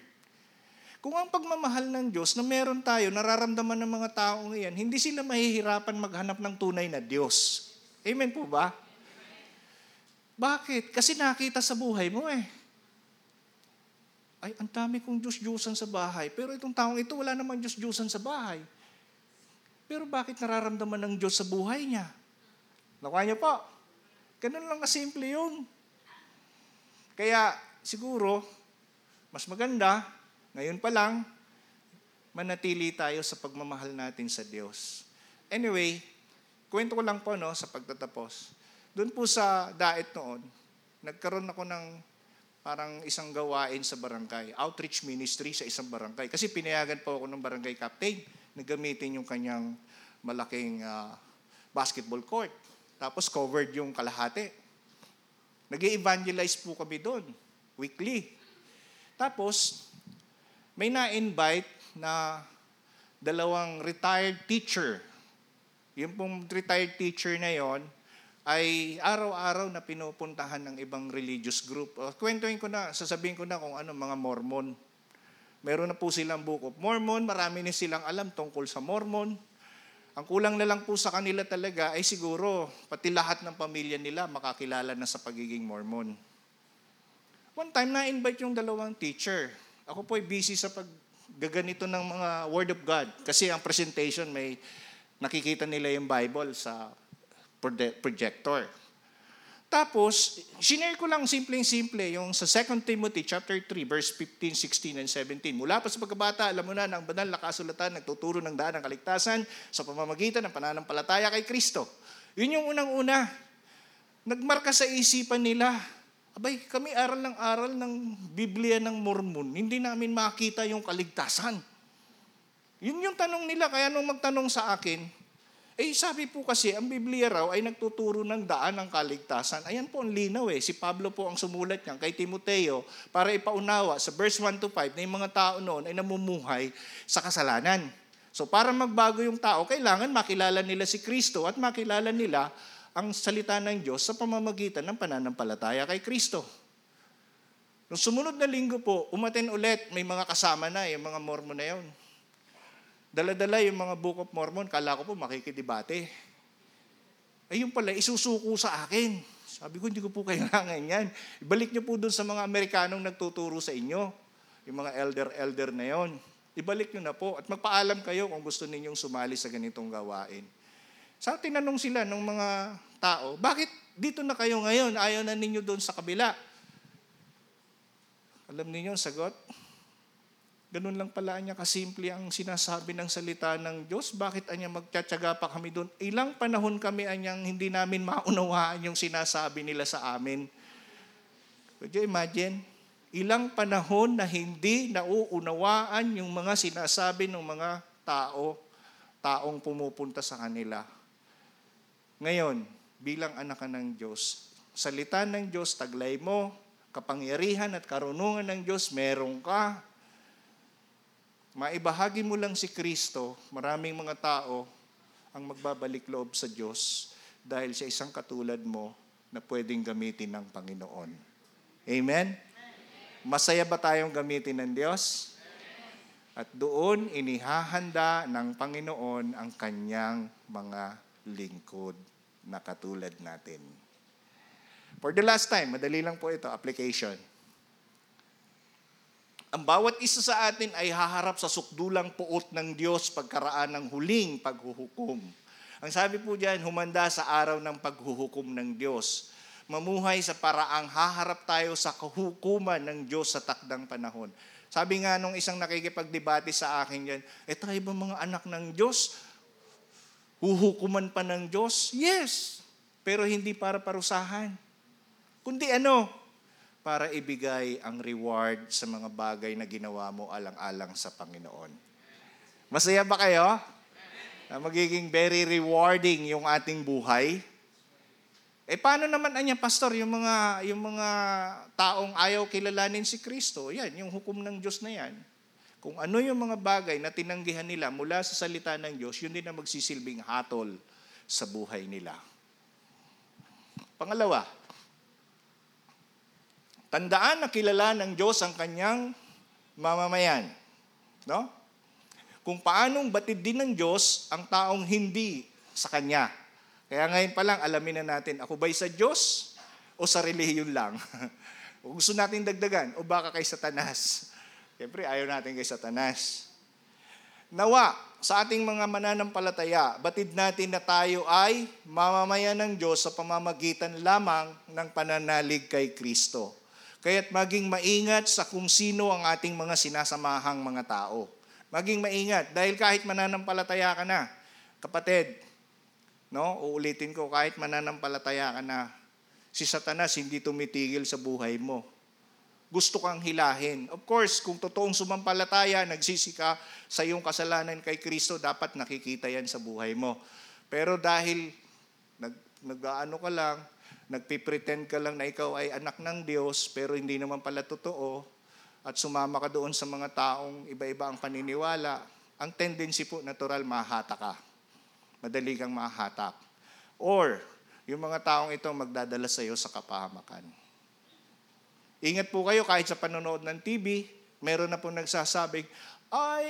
Kung ang pagmamahal ng Diyos na meron tayo, nararamdaman ng mga taong iyan, hindi sila mahihirapan maghanap ng tunay na Diyos. Amen po ba? Bakit? Kasi nakita sa buhay mo eh. Ay, ang dami kong Diyos-Diyosan sa bahay. Pero itong taong ito, wala namang Diyos-Diyosan sa bahay. Pero bakit nararamdaman ng Diyos sa buhay niya? Nakuha niyo po? Ganun lang kasimple yun. Kaya siguro, mas maganda, ngayon pa lang, manatili tayo sa pagmamahal natin sa Diyos. Anyway, kwento ko lang po no, sa pagtatapos. Doon po sa daet noon, nagkaroon ako ng parang isang gawain sa barangay, outreach ministry sa isang barangay. Kasi pinayagan po ako ng barangay captain na gamitin yung kanyang malaking uh, basketball court. Tapos covered yung kalahati. nag evangelize po kami doon, weekly. Tapos, may na-invite na dalawang retired teacher. Yung pong retired teacher na yon ay araw-araw na pinupuntahan ng ibang religious group. O, kwentuhin ko na, sasabihin ko na kung ano, mga Mormon. Meron na po silang book of Mormon, marami na silang alam tungkol sa Mormon. Ang kulang na lang po sa kanila talaga ay siguro pati lahat ng pamilya nila makakilala na sa pagiging Mormon. One time na-invite yung dalawang teacher. Ako po ay busy sa paggaganito ng mga Word of God kasi ang presentation may nakikita nila yung Bible sa projector. Tapos, sinare ko lang simpleng-simple yung sa 2 Timothy chapter 3 verse 15, 16 and 17. Mula pa sa pagkabata, alam mo na ang banal na kasulatan nagtuturo ng daan ng kaligtasan sa pamamagitan ng pananampalataya kay Kristo. Yun yung unang-una. Nagmarka sa isipan nila, abay, kami aral ng aral ng Biblia ng Mormon, hindi namin makita yung kaligtasan. Yun yung tanong nila, kaya nung magtanong sa akin, eh sabi po kasi, ang Biblia raw ay nagtuturo ng daan ng kaligtasan. Ayan po ang linaw eh. Si Pablo po ang sumulat niyan kay Timoteo para ipaunawa sa verse 1 to 5 na yung mga tao noon ay namumuhay sa kasalanan. So para magbago yung tao, kailangan makilala nila si Kristo at makilala nila ang salita ng Diyos sa pamamagitan ng pananampalataya kay Kristo. Nung sumunod na linggo po, umaten ulit, may mga kasama na, yung mga Mormon na yun. Dala-dala yung mga Book of Mormon, kala ko po makikidebate. Ay yung pala, isusuko sa akin. Sabi ko, hindi ko po kailangan yan. Ibalik niyo po doon sa mga Amerikanong nagtuturo sa inyo. Yung mga elder-elder na yon. Ibalik niyo na po at magpaalam kayo kung gusto ninyong sumali sa ganitong gawain. Sa tinanong sila ng mga tao, bakit dito na kayo ngayon? Ayaw na ninyo doon sa kabila. Alam niyo ang sagot? Ganun lang pala niya kasimple ang sinasabi ng salita ng Diyos. Bakit anya magtsatsaga pa kami doon? Ilang panahon kami anyang hindi namin maunawaan yung sinasabi nila sa amin. Could you imagine? Ilang panahon na hindi nauunawaan yung mga sinasabi ng mga tao, taong pumupunta sa kanila. Ngayon, bilang anak ka ng Diyos, salita ng Diyos, taglay mo, kapangyarihan at karunungan ng Diyos, meron ka. Maibahagi mo lang si Kristo, maraming mga tao ang magbabalik loob sa Diyos dahil sa isang katulad mo na pwedeng gamitin ng Panginoon. Amen? Masaya ba tayong gamitin ng Diyos? At doon inihahanda ng Panginoon ang kanyang mga lingkod na katulad natin. For the last time, madali lang po ito, application. Ang bawat isa sa atin ay haharap sa sukdulang puot ng Diyos pagkaraan ng huling paghuhukom. Ang sabi po diyan, humanda sa araw ng paghuhukom ng Diyos. Mamuhay sa paraang haharap tayo sa kahukuman ng Diyos sa takdang panahon. Sabi nga nung isang nakikipagdebate sa akin yan, eh tayo ba mga anak ng Diyos? Huhukuman pa ng Diyos? Yes. Pero hindi para parusahan. Kundi ano? Para ibigay ang reward sa mga bagay na ginawa mo alang-alang sa Panginoon. Masaya ba kayo? Na magiging very rewarding yung ating buhay. Eh paano naman anya pastor yung mga yung mga taong ayaw kilalanin si Kristo? Yan, yung hukom ng Diyos na yan. Kung ano yung mga bagay na tinanggihan nila mula sa salita ng Diyos, yun din ang magsisilbing hatol sa buhay nila. Pangalawa, tandaan na kilala ng Diyos ang kanyang mamamayan. No? Kung paanong batid din ng Diyos ang taong hindi sa Kanya. Kaya ngayon pa lang, alamin na natin, ako ba'y sa Diyos o sa relihiyon lang? (laughs) o gusto natin dagdagan, o baka kay Satanas? Siyempre, ayaw natin kay Satanas. Nawa, sa ating mga mananampalataya, batid natin na tayo ay mamamayan ng Diyos sa pamamagitan lamang ng pananalig kay Kristo. Kaya't maging maingat sa kung sino ang ating mga sinasamahang mga tao. Maging maingat dahil kahit mananampalataya ka na, kapatid, no? Uulitin ko kahit mananampalataya ka na, si Satanas hindi tumitigil sa buhay mo. Gusto kang hilahin. Of course, kung totoong sumampalataya, nagsisika sa iyong kasalanan kay Kristo, dapat nakikita yan sa buhay mo. Pero dahil nag, nag-ano ka lang, nagpipretend ka lang na ikaw ay anak ng Diyos, pero hindi naman pala totoo, at sumama ka doon sa mga taong iba-iba ang paniniwala, ang tendency po natural, mahata ka. Madali kang mahatak. Or, yung mga taong ito magdadala sa iyo sa kapahamakan. Ingat po kayo kahit sa panonood ng TV, meron na po nagsasabing, I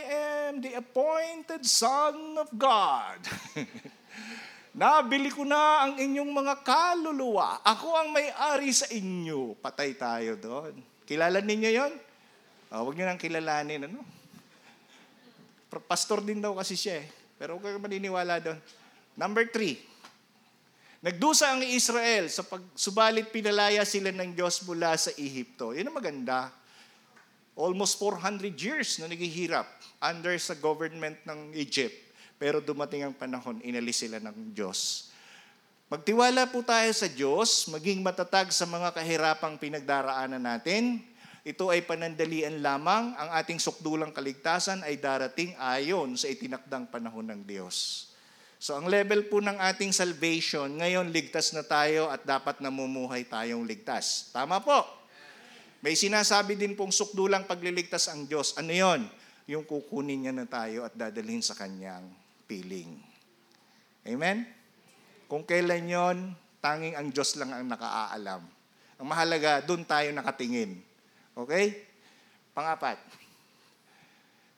am the appointed Son of God. (laughs) Nabili ko na ang inyong mga kaluluwa. Ako ang may-ari sa inyo. Patay tayo doon. Kilala ninyo yon? Oh, huwag nyo nang kilalanin. Ano? Pastor din daw kasi siya eh. Pero huwag kang maniniwala doon. Number three. Nagdusa ang Israel sa pagsubalit pinalaya sila ng Diyos mula sa Ehipto. Yun ang maganda. Almost 400 years na naghihirap under sa government ng Egypt. Pero dumating ang panahon, inalis sila ng Diyos. Magtiwala po tayo sa Diyos, maging matatag sa mga kahirapang pinagdaraanan natin. Ito ay panandalian lamang, ang ating sukdulang kaligtasan ay darating ayon sa itinakdang panahon ng Diyos. So ang level po ng ating salvation, ngayon ligtas na tayo at dapat namumuhay tayong ligtas. Tama po. May sinasabi din pong sukdulang pagliligtas ang Diyos. Ano yon? yung kukunin niya na tayo at dadalhin sa kanyang piling. Amen? Kung kailan yon, tanging ang Diyos lang ang nakaaalam. Ang mahalaga, doon tayo nakatingin. Okay? Pangapat.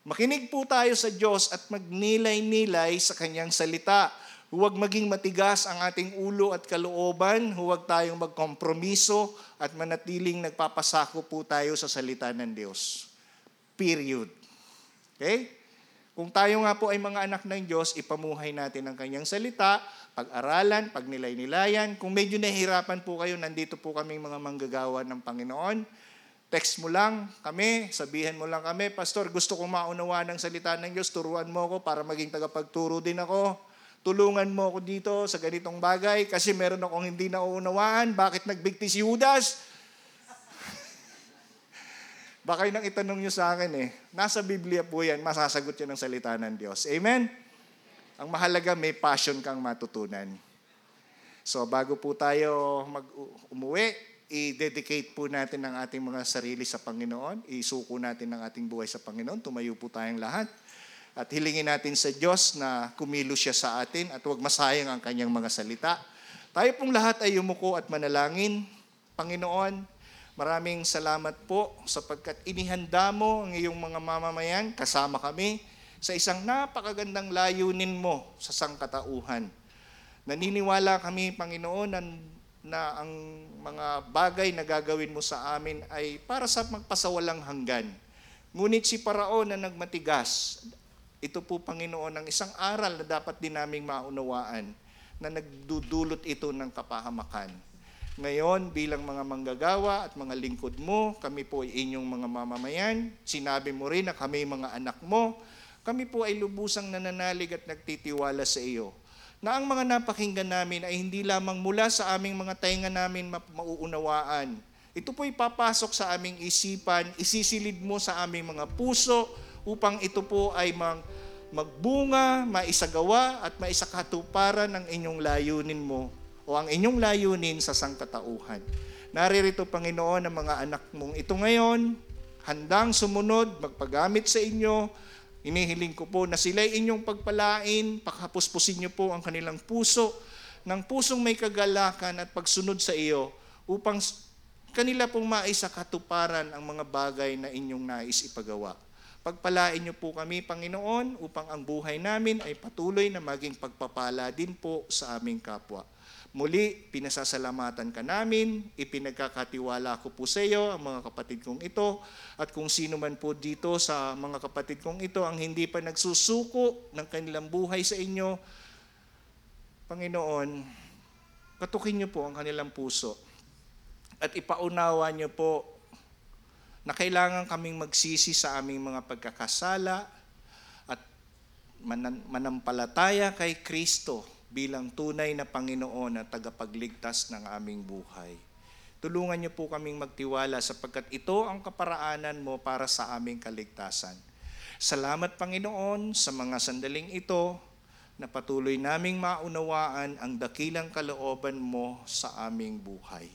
Makinig po tayo sa Diyos at magnilay-nilay sa kanyang salita. Huwag maging matigas ang ating ulo at kalooban. Huwag tayong magkompromiso at manatiling nagpapasako po tayo sa salita ng Diyos. Period. Okay? Kung tayo nga po ay mga anak ng Diyos, ipamuhay natin ang kanyang salita, pag-aralan, pagnilay-nilayan. Kung medyo nahihirapan po kayo, nandito po kaming mga manggagawa ng Panginoon. Text mo lang kami, sabihin mo lang kami, Pastor, gusto kong maunawa ng salita ng Diyos, turuan mo ako para maging tagapagturo din ako. Tulungan mo ako dito sa ganitong bagay kasi meron akong hindi nauunawaan. Bakit nagbigti si Judas? Baka yun ang itanong nyo sa akin eh. Nasa Biblia po yan, masasagot yan ng salita ng Diyos. Amen? Ang mahalaga, may passion kang matutunan. So bago po tayo mag umuwi, i-dedicate po natin ang ating mga sarili sa Panginoon. Isuko natin ang ating buhay sa Panginoon. Tumayo po tayong lahat. At hilingin natin sa Diyos na kumilos siya sa atin at huwag masayang ang kanyang mga salita. Tayo pong lahat ay yumuko at manalangin. Panginoon, maraming salamat po sapagkat inihanda mo ang iyong mga mamamayan, kasama kami, sa isang napakagandang layunin mo sa sangkatauhan. Naniniwala kami, Panginoon, na, na ang mga bagay na gagawin mo sa amin ay para sa magpasawalang hanggan. Ngunit si Paraon na nagmatigas, ito po, Panginoon, ang isang aral na dapat din naming maunawaan na nagdudulot ito ng kapahamakan. Ngayon, bilang mga manggagawa at mga lingkod mo, kami po ay inyong mga mamamayan. Sinabi mo rin na kami mga anak mo. Kami po ay lubusang nananalig at nagtitiwala sa iyo na ang mga napakinggan namin ay hindi lamang mula sa aming mga tainga namin ma- mauunawaan. Ito po ipapasok sa aming isipan, isisilid mo sa aming mga puso upang ito po ay mag, magbunga, maisagawa at maisakatuparan ng inyong layunin mo o ang inyong layunin sa sangkatauhan. Naririto, Panginoon, ang mga anak mong ito ngayon, handang sumunod, magpagamit sa inyo, Inihiling ko po na sila'y inyong pagpalain, pakapuspusin niyo po ang kanilang puso ng pusong may kagalakan at pagsunod sa iyo upang kanila pong maisa ang mga bagay na inyong nais ipagawa. Pagpalain niyo po kami, Panginoon, upang ang buhay namin ay patuloy na maging pagpapala din po sa aming kapwa. Muli, pinasasalamatan ka namin, ipinagkakatiwala ko po sa iyo ang mga kapatid kong ito, at kung sino man po dito sa mga kapatid kong ito ang hindi pa nagsusuko ng kanilang buhay sa inyo, Panginoon, katukin niyo po ang kanilang puso at ipaunawa niyo po na kailangan kaming magsisi sa aming mga pagkakasala at manampalataya kay Kristo bilang tunay na Panginoon at tagapagligtas ng aming buhay. Tulungan niyo po kaming magtiwala sapagkat ito ang kaparaanan mo para sa aming kaligtasan. Salamat Panginoon sa mga sandaling ito na patuloy naming maunawaan ang dakilang kalooban mo sa aming buhay.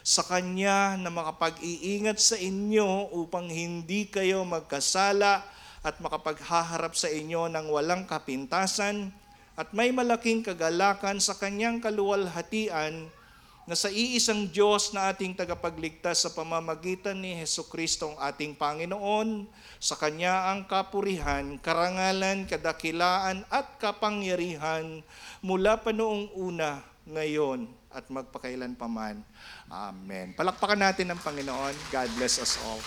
Sa Kanya na makapag-iingat sa inyo upang hindi kayo magkasala at makapaghaharap sa inyo ng walang kapintasan at may malaking kagalakan sa kanyang kaluwalhatian na sa iisang Diyos na ating tagapagligtas sa pamamagitan ni Heso Kristo ang ating Panginoon, sa Kanya ang kapurihan, karangalan, kadakilaan at kapangyarihan mula pa noong una, ngayon at magpakailan paman. Amen. Palakpakan natin ang Panginoon. God bless us all.